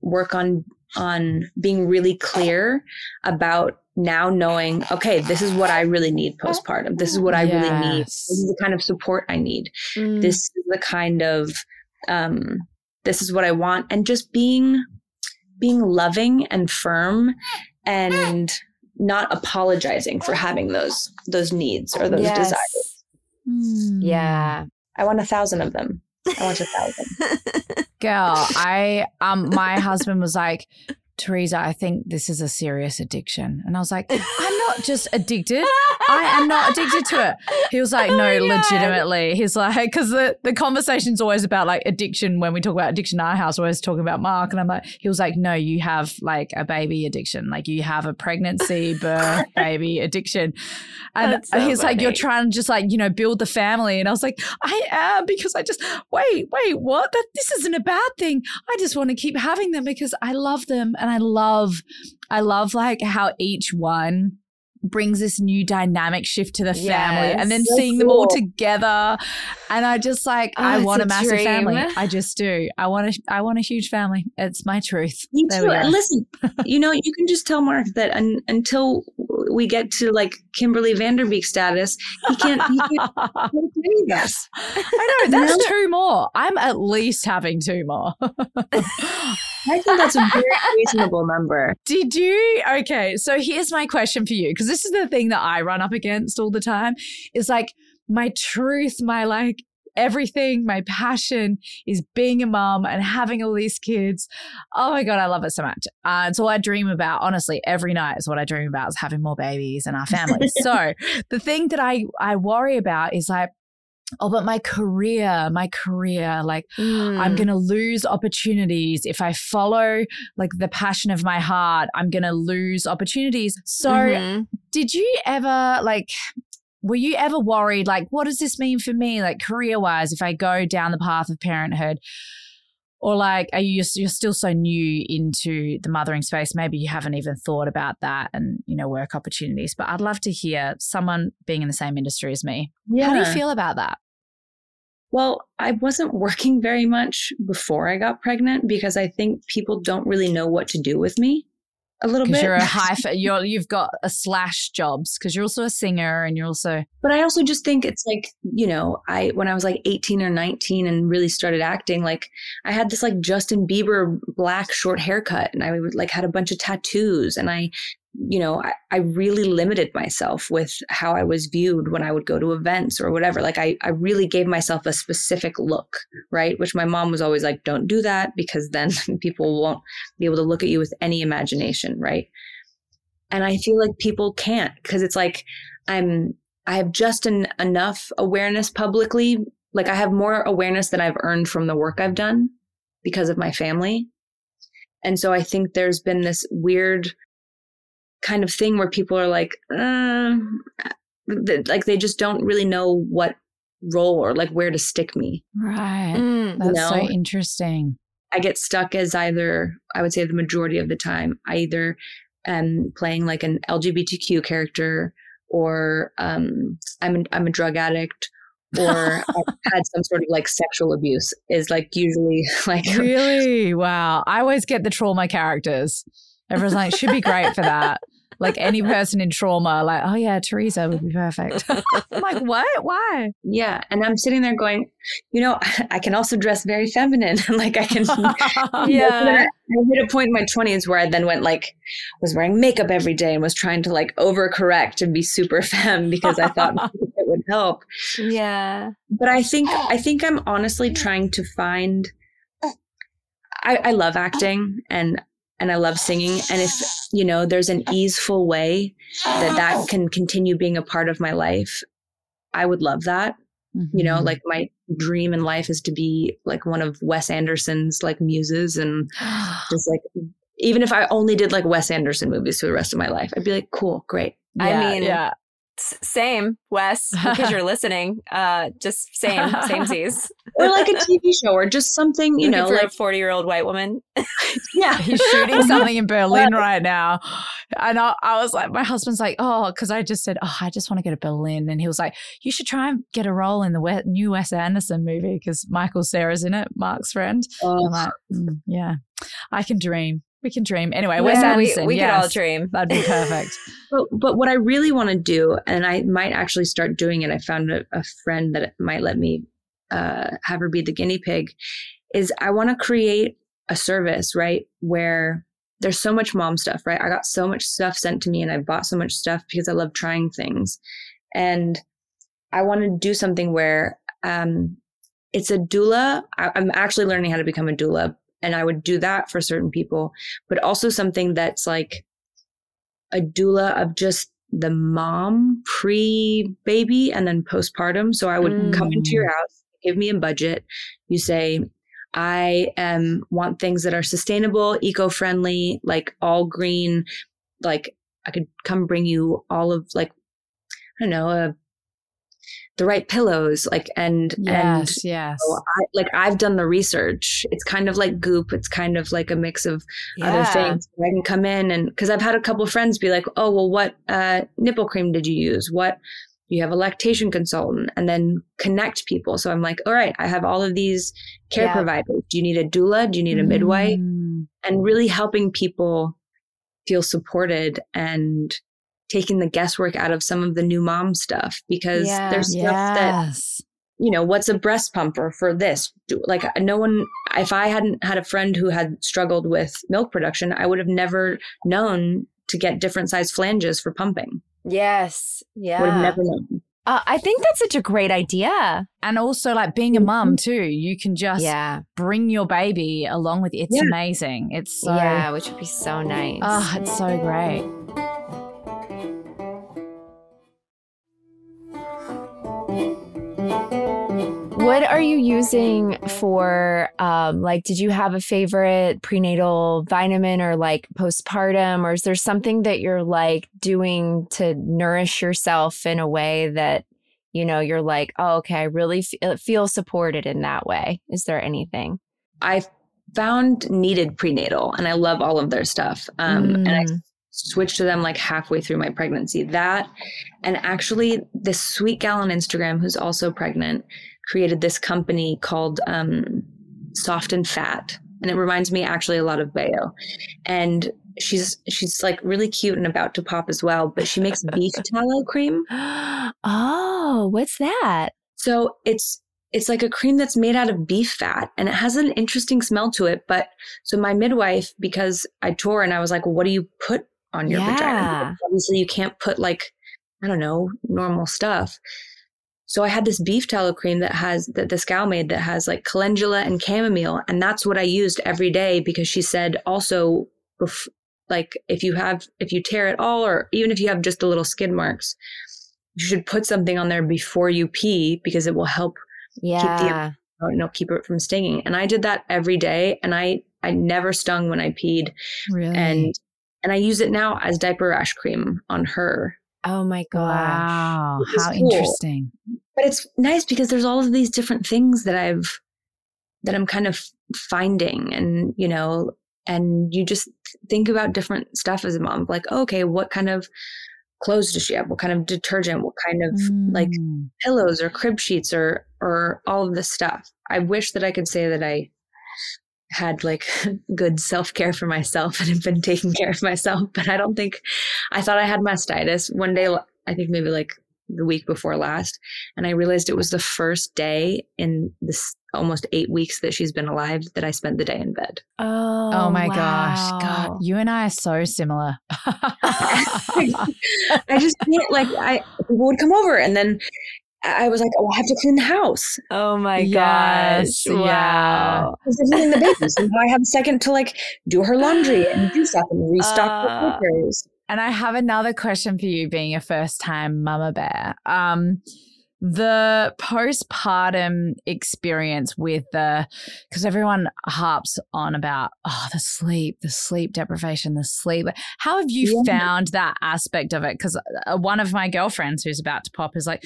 work on on being really clear about now knowing, okay, this is what I really need postpartum. This is what I really need. This is the kind of support I need. Mm. This is the kind of um this is what I want. And just being being loving and firm and not apologizing for having those those needs or those Yes. desires. Hmm. Yeah. I want a thousand of them. I want a thousand. Girl, I um my husband was like, Teresa, I think this is a serious addiction. And I was like, I'm not just addicted. I am not addicted to it. He was like, Oh no, God. legitimately. He's like, because the, the conversation's always about like addiction. When we talk about addiction in our house, we're always talking about Mark. And I'm like, he was like, no, you have like a baby addiction. Like you have a pregnancy, birth, baby addiction. And so he's like, you're trying to just like, you know, build the family. And I was like, I am because I just, wait, wait, what? That This isn't a bad thing. I just want to keep having them because I love them. And I love, I love like how each one brings this new dynamic shift to the family and then So seeing them all together and i just like Oh, i want a massive family i just do i want a i want a huge family it's my truth There too. we go. And listen, you know, you can just tell Mark that un- until we get to like Kimberly Van Der Beek status, he can't. He can't i do any of us. know that's two more i'm at least having two more I think that's a very reasonable number. Did you? Okay, so here's my question for you because this is the thing that I run up against all the time is like my truth, my like everything, my passion is being a mom and having all these kids. Oh my God, I love it so much. Uh, it's all I dream about. Honestly, every night is what I dream about is having more babies and our families. so the thing that I, I worry about is like, oh, but my career, my career, like, Mm. I'm going to lose opportunities if I follow like the passion of my heart. I'm going to lose opportunities. So, Mhm. did you ever like were you ever worried like what does this mean for me like career-wise if I go down the path of parenthood? Or like are you you're still so new into the mothering space maybe you haven't even thought about that and you know work opportunities but I'd love to hear someone being in the same industry as me. yeah. How do you feel about that? Well, I wasn't working very much before I got pregnant because I think people don't really know what to do with me. A little bit. you're a high, you're you've got a slash jobs because you're also a singer and you're also But I also just think it's like, you know, I when I was like 18 or 19 and really started acting, like I had this like Justin Bieber black short haircut and I would like had a bunch of tattoos and I you know, I, I really limited myself with how I was viewed when I would go to events or whatever. Like I, I really gave myself a specific look, right? Which my mom was always like, don't do that because then people won't be able to look at you with any imagination, right? And I feel like people can't because it's like I'm I have just an, enough awareness publicly. Like I have more awareness than I've earned from the work I've done because of my family. And so I think there's been this weird kind of thing where people are like, uh, th- like they just don't really know what role or like where to stick me. right. Mm. That's so know? interesting. I get stuck as either, I would say the majority of the time, I either am playing like an LGBTQ character or um, I'm, an, I'm a drug addict or I've had some sort of like sexual abuse is like usually like, Really? Wow. I always get the trauma characters. Everyone's like, should be great for that. Like any person in trauma, like, oh yeah, Teresa would be perfect. I'm like, what? Why? yeah. And I'm sitting there going, you know, I can also dress very feminine. like I can, Yeah. I hit a point in my 20s where I then went like, was wearing makeup every day and was trying to like overcorrect and be super femme because I thought it would help. Yeah. But I think, I think I'm honestly trying to find, I, I love acting and, and I love singing. And if, you know, there's an easeful way that that can continue being a part of my life, I would love that you know Mhm. like my dream in life is to be like one of wes anderson's like muses and just like even if i only did like wes anderson movies for the rest of my life i'd be like cool great I mean, yeah. Same, Wes, because you're listening. Uh, just same, same Z's. or like a TV show, or just something you Looking know, for like a forty-year-old white woman. yeah, He's shooting something in Berlin right now. And I, I was like, my husband's like, oh, because I just said, oh, I just want to go to Berlin. And he was like, you should try and get a role in the we- new Wes Anderson movie because Michael Cera's in it, Mark's friend. Oh, I'm like, "Mm, yeah, I can dream. We can dream. Anyway, Wes Yeah, we, Anderson. we could all dream. That'd be perfect. But, but what I really want to do, and I might actually start doing it, I found a, a friend that might let me uh, have her be the guinea pig, is I want to create a service, right? Where there's so much mom stuff, right? I got so much stuff sent to me and I bought so much stuff because I love trying things. And I want to do something where um, it's a doula. I, I'm actually learning how to become a doula, and I would do that for certain people, but also something that's like a doula of just the mom pre baby and then postpartum. So I would come into your house, give me a budget. You say, I um, want things that are sustainable, eco friendly, like all green. Like I could come bring you all of like, I don't know, uh, the right pillows, like, and, and Yes, yes. so I, like I've done the research. It's kind of like Goop. It's kind of like a mix of other things. I can come in and because I've had a couple friends be like, "Oh, well, what uh, nipple cream did you use? What you have a lactation consultant?" And then connect people. So I'm like, "All right, I have all of these care Yeah. providers. Do you need a doula? Do you need a midwife?" Mm. And really helping people feel supported and taking the guesswork out of some of the new mom stuff because Yeah. there's stuff that you know, what's a breast pumper for this? Like, no one, if I hadn't had a friend who had struggled with milk production, I would have never known to get different size flanges for pumping. Yes. Yeah. Would have never known. Uh, I think that's such a great idea. And also, like being a mum too, you can just yeah. bring your baby along with it's Yeah. amazing. It's so yeah, which would be so nice. oh, it's so great. What are you using for um like did you have a favorite prenatal vitamin or like postpartum or is there something that you're like doing to nourish yourself in a way that you know you're like oh okay I really feel, feel supported in that way. Is there anything? I found needed prenatal and I love all of their stuff. Um, And I Mm. switched to them like halfway through my pregnancy. That, and actually, this sweet gal on Instagram who's also pregnant created this company called um, Soft and Fat, and it reminds me actually a lot of Baeo. And she's she's like really cute and about to pop as well, but she makes beef tallow cream. oh, what's that? So it's it's like a cream that's made out of beef fat and it has an interesting smell to it. But so my midwife, because I tore and I was like, well, what do you put on your Yeah. vagina? Obviously, you can't put like, I don't know, normal stuff. So I had this beef tallow cream that has that this gal made that has like calendula and chamomile, and that's what I used every day because she said also, bef- like if you have if you tear it all, or even if you have just the little skid marks, you should put something on there before you pee because it will help Yeah. Oh, you know keep it from stinging. And I did that every day, and I I never stung when I peed, Really? and and I use it now as diaper rash cream on her. Oh my gosh. wow, how cool. interesting. But it's nice because there's all of these different things that I've that I'm kind of finding, and you know, and you just think about different stuff as a mom, like okay, what kind of clothes does she have? What kind of detergent? What kind of like Mm. pillows or crib sheets or or all of this stuff. I wish that I could say that I had like good self-care for myself and have been taking care of myself, but I don't think I thought I had mastitis one day I think maybe like the week before last and I realized it was the first day in this almost 8 weeks that she's been alive that I spent the day in bed. Oh, Oh my gosh. God, you and I are so similar. I just can't like I would come over and then I was like, oh, I have to clean the house. Oh my Yes, gosh. yeah. Wow. holding the. So now I have a second to like do her laundry and do stuff and restock Uh, her papers. And I have another question for you, being a first time mama bear. Um, the postpartum experience with the because everyone harps on about oh the sleep the sleep deprivation the sleep how have you yeah. found that aspect of it because uh, one of my girlfriends who's about to pop is like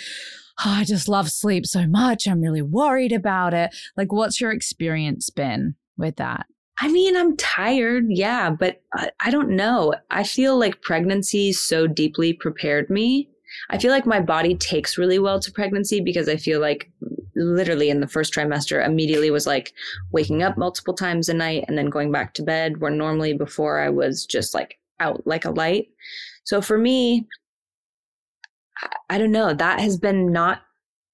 oh, i just love sleep so much i'm really worried about it like what's your experience been with that I mean, I'm tired, yeah, but I, I don't know. I feel like pregnancy so deeply prepared me I feel like my body takes really well to pregnancy because I feel like literally in the first trimester immediately was like waking up multiple times a night and then going back to bed where normally before I was just like out like a light. So for me, I, don't know, that has been not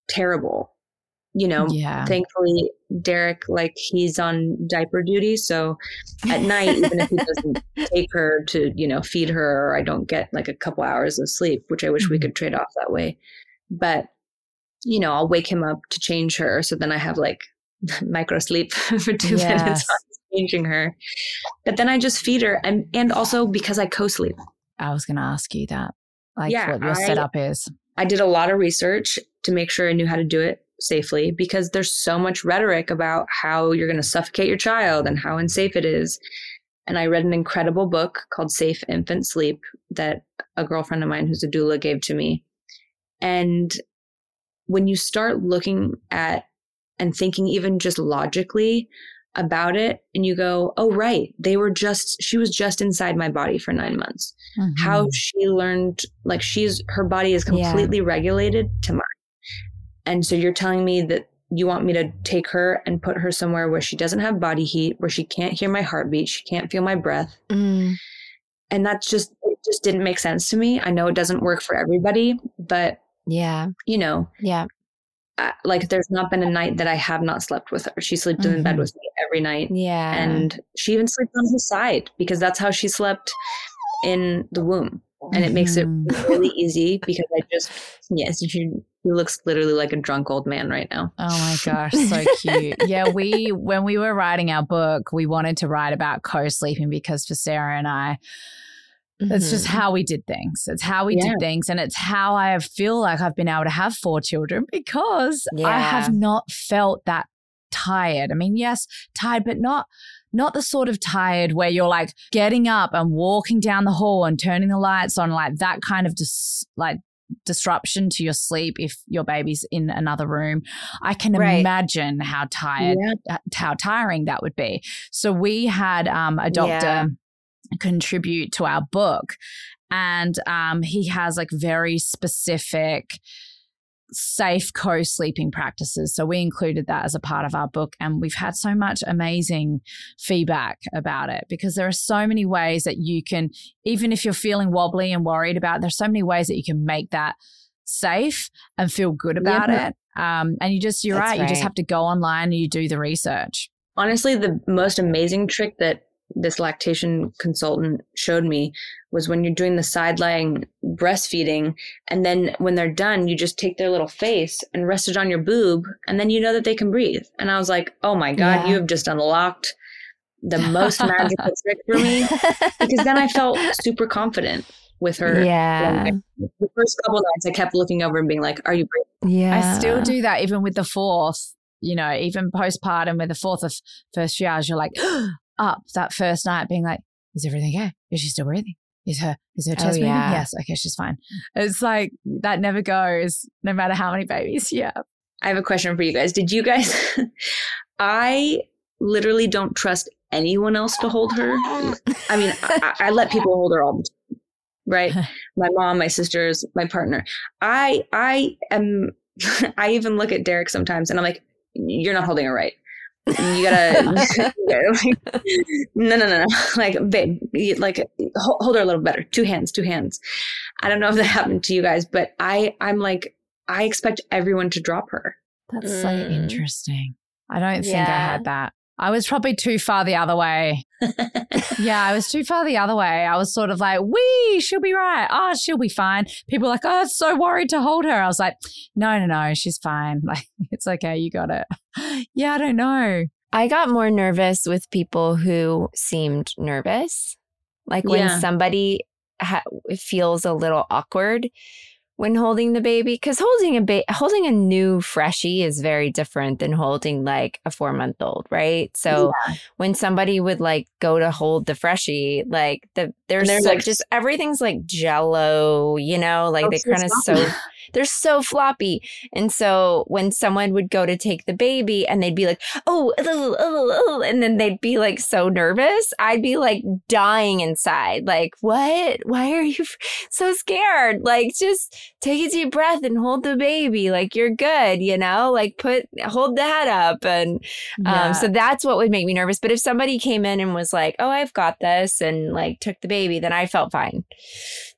terrible you know, yeah. thankfully Derek, like he's on diaper duty. So at night, even if he doesn't take her to, you know, feed her or I don't get like a couple hours of sleep, which I wish mm-hmm. we could trade off that way. But, you know, I'll wake him up to change her. So then I have like micro sleep for two yes. minutes changing her. But then I just feed her and and also because I co-sleep. I was gonna ask you that. Like yeah, what your I, setup is. I did a lot of research to make sure I knew how to do it safely because there's so much rhetoric about how you're going to suffocate your child and how unsafe it is. And I read an incredible book called Safe Infant Sleep that a girlfriend of mine who's a doula gave to me. And when you start looking at and thinking even just logically about it and you go, oh, right, they were just, she was just inside my body for nine months. Mm-hmm. How she learned, like, she's, her body is completely yeah. regulated to mine. And so you're telling me that you want me to take her and put her somewhere where she doesn't have body heat, where she can't hear my heartbeat, she can't feel my breath. Mm. And that's just it just didn't make sense to me. I know it doesn't work for everybody, but yeah. You know. Yeah. Like there's not been a night that I have not slept with her. She sleeps mm-hmm. in bed with me every night. Yeah. And she even sleeps on her side because that's how she slept in the womb. And it makes it mm-hmm. really easy because I just yes, you he looks literally like a drunk old man right now. Oh my gosh, so cute. yeah, we when we were writing our book, we wanted to write about co-sleeping because for Sarah and I, mm-hmm. it's just mm-hmm. how we did things. It's how we yeah. did things, and it's how I feel like I've been able to have four children because yeah. I have not felt that tired. I mean, yes, tired, but not not the sort of tired where you're like getting up and walking down the hall and turning the lights on, like that kind of just like disruption to your sleep if your baby's in another room. I can right. imagine how tired, yeah. Uh, how tiring that would be. So we had um, a doctor. Contribute to our book, and um, he has like very specific safe co sleeping practices. So we included that as a part of our book. And we've had so much amazing feedback about it because there are so many ways that you can, even if you're feeling wobbly and worried about it, there's so many ways that you can make that safe and feel good about yeah. it. Um, and you just, you're right, right, you just have to go online and you do the research. Honestly, the most amazing trick that this lactation consultant showed me was when you're doing the side lying breastfeeding and then when they're done you just take their little face and rest it on your boob and then you know that they can breathe. And i was like oh my god yeah. you have just unlocked the most magical trick for me. Because then i felt super confident with her. Yeah. The first couple nights i kept looking over and being like are you breathing yeah. I still do that even with the fourth you know, even postpartum with the fourth of first triage, you're like, oh, up that first night being like, is everything okay? Is she still breathing? Is her is her oh, chest oh, yeah. moving? Yes. Okay, she's fine. It's like that never goes, no matter how many babies you have. I have a question for you guys. Did you guys I literally don't trust anyone else to hold her. I mean, I, I let people hold her all the time. Right? my mom, my sisters, my partner. I I am I even look at Derek sometimes and I'm like, you're not holding her right you gotta, like, no, no, no, no. Like, babe, like, hold her a little better. Two hands, two hands. I don't know if that happened to you guys, but I, I'm like, I expect everyone to drop her. That's mm. so interesting. I don't think yeah. I had that. I was probably too far the other way. Yeah, I was too far the other way. I was sort of like, "We, she'll be right. Oh, she'll be fine." People were like, "Oh, it's so worried to hold her." I was like, "No, no, no, she's fine. Like, it's okay. You got it." yeah, I don't know. I got more nervous with people who seemed nervous. Like when yeah. somebody ha- feels a little awkward when holding the baby because holding a ba- holding a new freshie is very different than holding like a four month old right? So yeah. when somebody would like go to hold the freshie like the there's like just everything's like jello you know? Like they kind of so they're so floppy. And so when someone would go to take the baby and they'd be like, oh, oh, oh, oh and then they'd be like so nervous, I'd be like dying inside. Like, what? Why are you so scared? Like, just take a deep breath and hold the baby. Like, you're good, you know? Like, put, hold the head up. And um, yeah. so that's what would make me nervous. But if somebody came in and was like, oh, I've got this, and like took the baby, then I felt fine.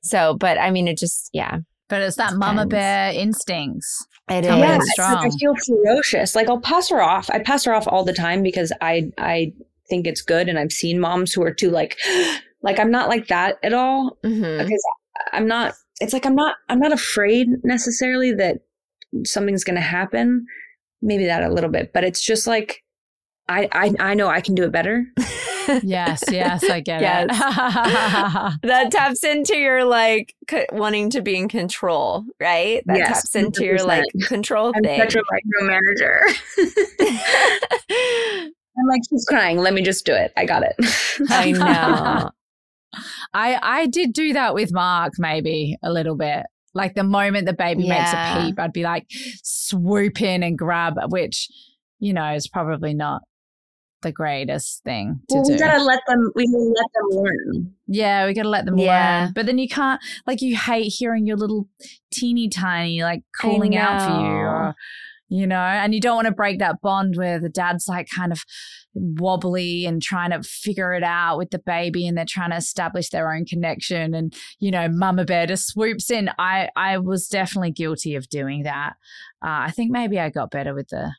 So, but I mean, it just, yeah. But it's that mama bear instincts. It is yeah, strong. I feel ferocious. Like I'll pass her off. I pass her off all the time because I I think it's good, and I've seen moms who are too like, like I'm not like that at all mm-hmm. because I'm not. It's like I'm not. I'm not afraid necessarily that something's going to happen. Maybe that a little bit, but it's just like I I I know I can do it better. yes, yes, I get yes. it. that taps into your like c- wanting to be in control, right? That yes, taps into 100%. your like control I'm thing. such a micromanager. I'm like, she's crying. Let me just do it. I got it. I know. I I did do that with Mark maybe a little bit. Like the moment the baby yeah. makes a peep, I'd be like swoop in and grab, which you know is probably not the greatest thing to well, do. We gotta let them. We gotta let them learn. Yeah, we gotta let them yeah. learn. But then you can't. Like you hate hearing your little teeny tiny like calling out for you, or you know, and you don't want to break that bond where the dad's like kind of wobbly and trying to figure it out with the baby, and they're trying to establish their own connection, and you know, Mama Bear just swoops in. I I was definitely guilty of doing that. Uh, I think maybe I got better with the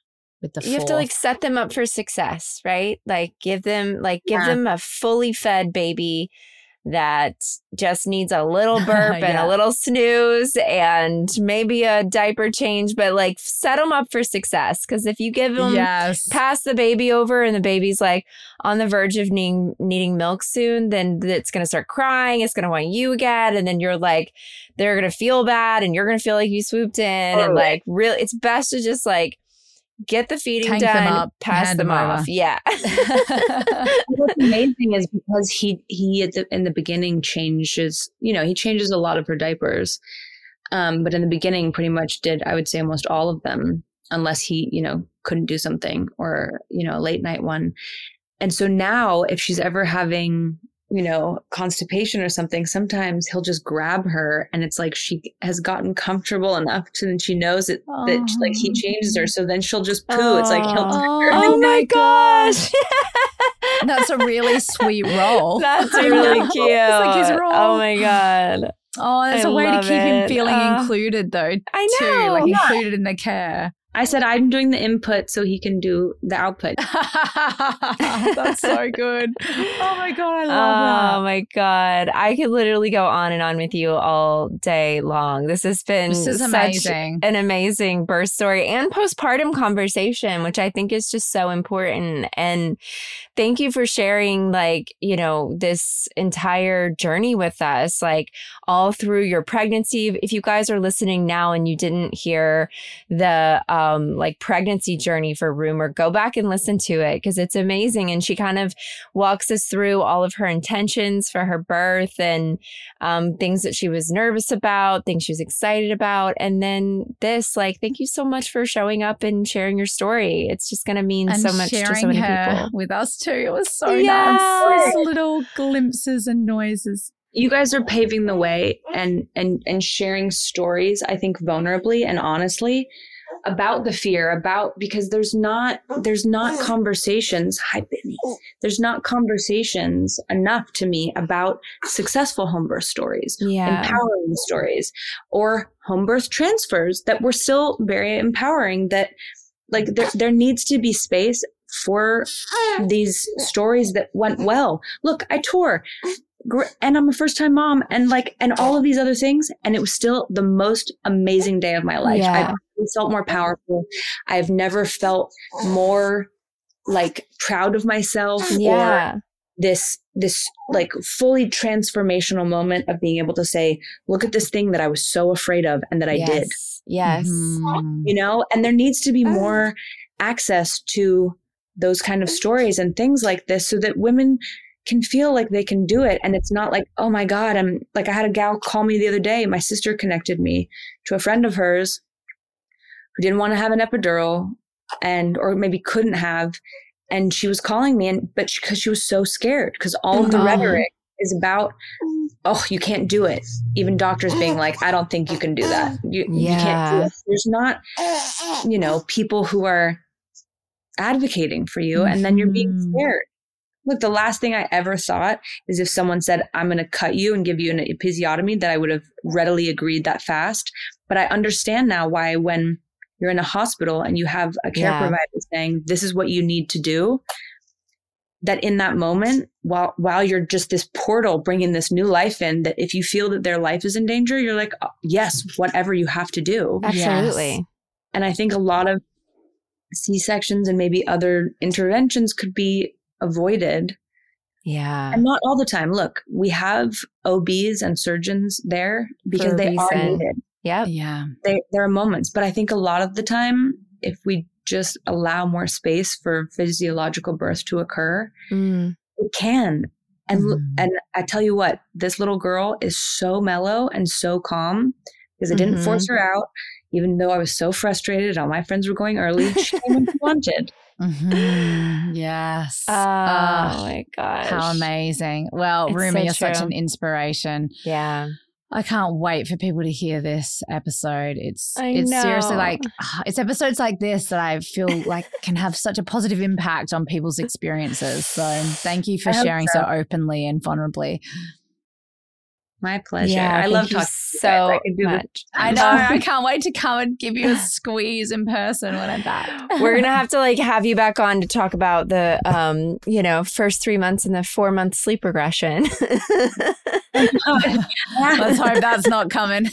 with the you have to like set them up for success right like give them like give yeah. them a fully fed baby that just needs a little burp yeah. and a little snooze and maybe a diaper change, but like set them up for success. Because if you give them yes. pass the baby over and the baby's like on the verge of needing needing milk soon, then it's gonna start crying. It's gonna want you again, and then you're like they're gonna feel bad, and you're gonna feel like you swooped in, totally. and like really, it's best to just like get the feeding Tank done, them up, pass them, them off. Yeah. What's amazing is because he he at the, in the beginning changes, you know, he changes a lot of her diapers. Um, but in the beginning, pretty much did I would say almost all of them, unless he you know couldn't do something or you know a late night one. And so now, if she's ever having you know, constipation or something, sometimes he'll just grab her and it's like she has gotten comfortable enough to then she knows it oh. that like he changes her. So then she'll just poo. Oh. It's like he'll oh, oh my gosh. That's a really sweet role. That's really cute. like his role. Oh my God. Oh, there's I a way to keep it. him feeling uh, included though. I know. Too, like yeah. included in the care. I said I'm doing the input so he can do the output. That's so good. Oh my god, I love oh, that. Oh my god, I could literally go on and on with you all day long. This has been this is amazing. an amazing birth story and postpartum conversation, which I think is just so important. And thank you for sharing, like you know, this entire journey with us, like all through your pregnancy. If you guys are listening now and you didn't hear the uh, um, like pregnancy journey for Rumer, go back and listen to it because it's amazing. And she kind of walks us through all of her intentions for her birth and um, things that she was nervous about, things she was excited about. And then this, like, thank you so much for showing up and sharing your story. It's just going to mean and so much to so many people. With us too. It was so yeah. nice. Those little glimpses and noises you guys are paving the way and and and sharing stories i think vulnerably and honestly about the fear about because there's not there's not mm. conversations hi Benny mm. there's not conversations enough to me about successful home birth stories yeah. empowering stories or home birth transfers that were still very empowering that like there, there needs to be space for these stories that went well look i tore and I'm a first time mom and like and all of these other things and it was still the most amazing day of my life. Yeah. I felt more powerful. I've never felt more like proud of myself yeah. or this this like fully transformational moment of being able to say look at this thing that i was so afraid of and that i yes. did Yes. Mhm. you know and there needs to be more access to those kind of stories and things like this so that women can feel like they can do it and it's not like oh my god i'm like i had a gal call me the other day my sister connected me to a friend of hers who didn't want to have an epidural and or maybe couldn't have and she was calling me and but because she, was so scared because all of the Oh. rhetoric is about oh you can't do it even doctors being like i don't think you can do that you, you can't do Yeah. it there's not you know people who are advocating for you and then you're being Mhm. scared look the last thing i ever thought is if someone said i'm going to cut you and give you an episiotomy that i would have readily agreed that fast but i understand now why when you're in a hospital and you have a care Yeah. provider saying this is what you need to do that in that moment while while you're just this portal bringing this new life in that if you feel that their life is in danger you're like "Oh, yes whatever you have to do Absolutely. and I think a lot of C sections and maybe other interventions could be avoided. Yeah. And not all the time. Look, we have OBs and surgeons there because For a they are needed. Yep. Yeah. They, there are moments, but I think a lot of the time, if we just allow more space for physiological birth to occur, Mm. it can. And l- Mhm. and I tell you what, this little girl is so mellow and so calm because I didn't Mhm. force her out, even though I was so frustrated. All my friends were going early. She came when she wanted. Mhm. Yes. Oh, Ah, my gosh. how amazing. Well, It's Rumi, so you're such an inspiration. Yeah. I can't wait for people to hear this episode. It's I it's seriously like it's episodes like this that I feel like can have such a positive impact on people's experiences. So thank you for I sharing so. so. openly and vulnerably. My pleasure. Yeah, I love talking. so to you guys. I could do this much. I know. I can't wait to come and give you a squeeze in person when I'm back. We're gonna have to like have you back on to talk about the um, you know, first three months and the four month sleep regression. Let's hope that's not coming.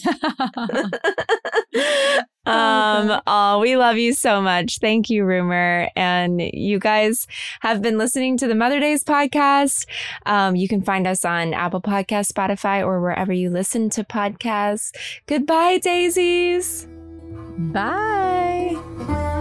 Um, oh, we love you so much. Thank you, Rumer. And you guys have been listening to the Mother Daze podcast. Um, you can find us on Apple Podcast, Spotify, or wherever you listen to podcasts. Goodbye, Dazies. Bye.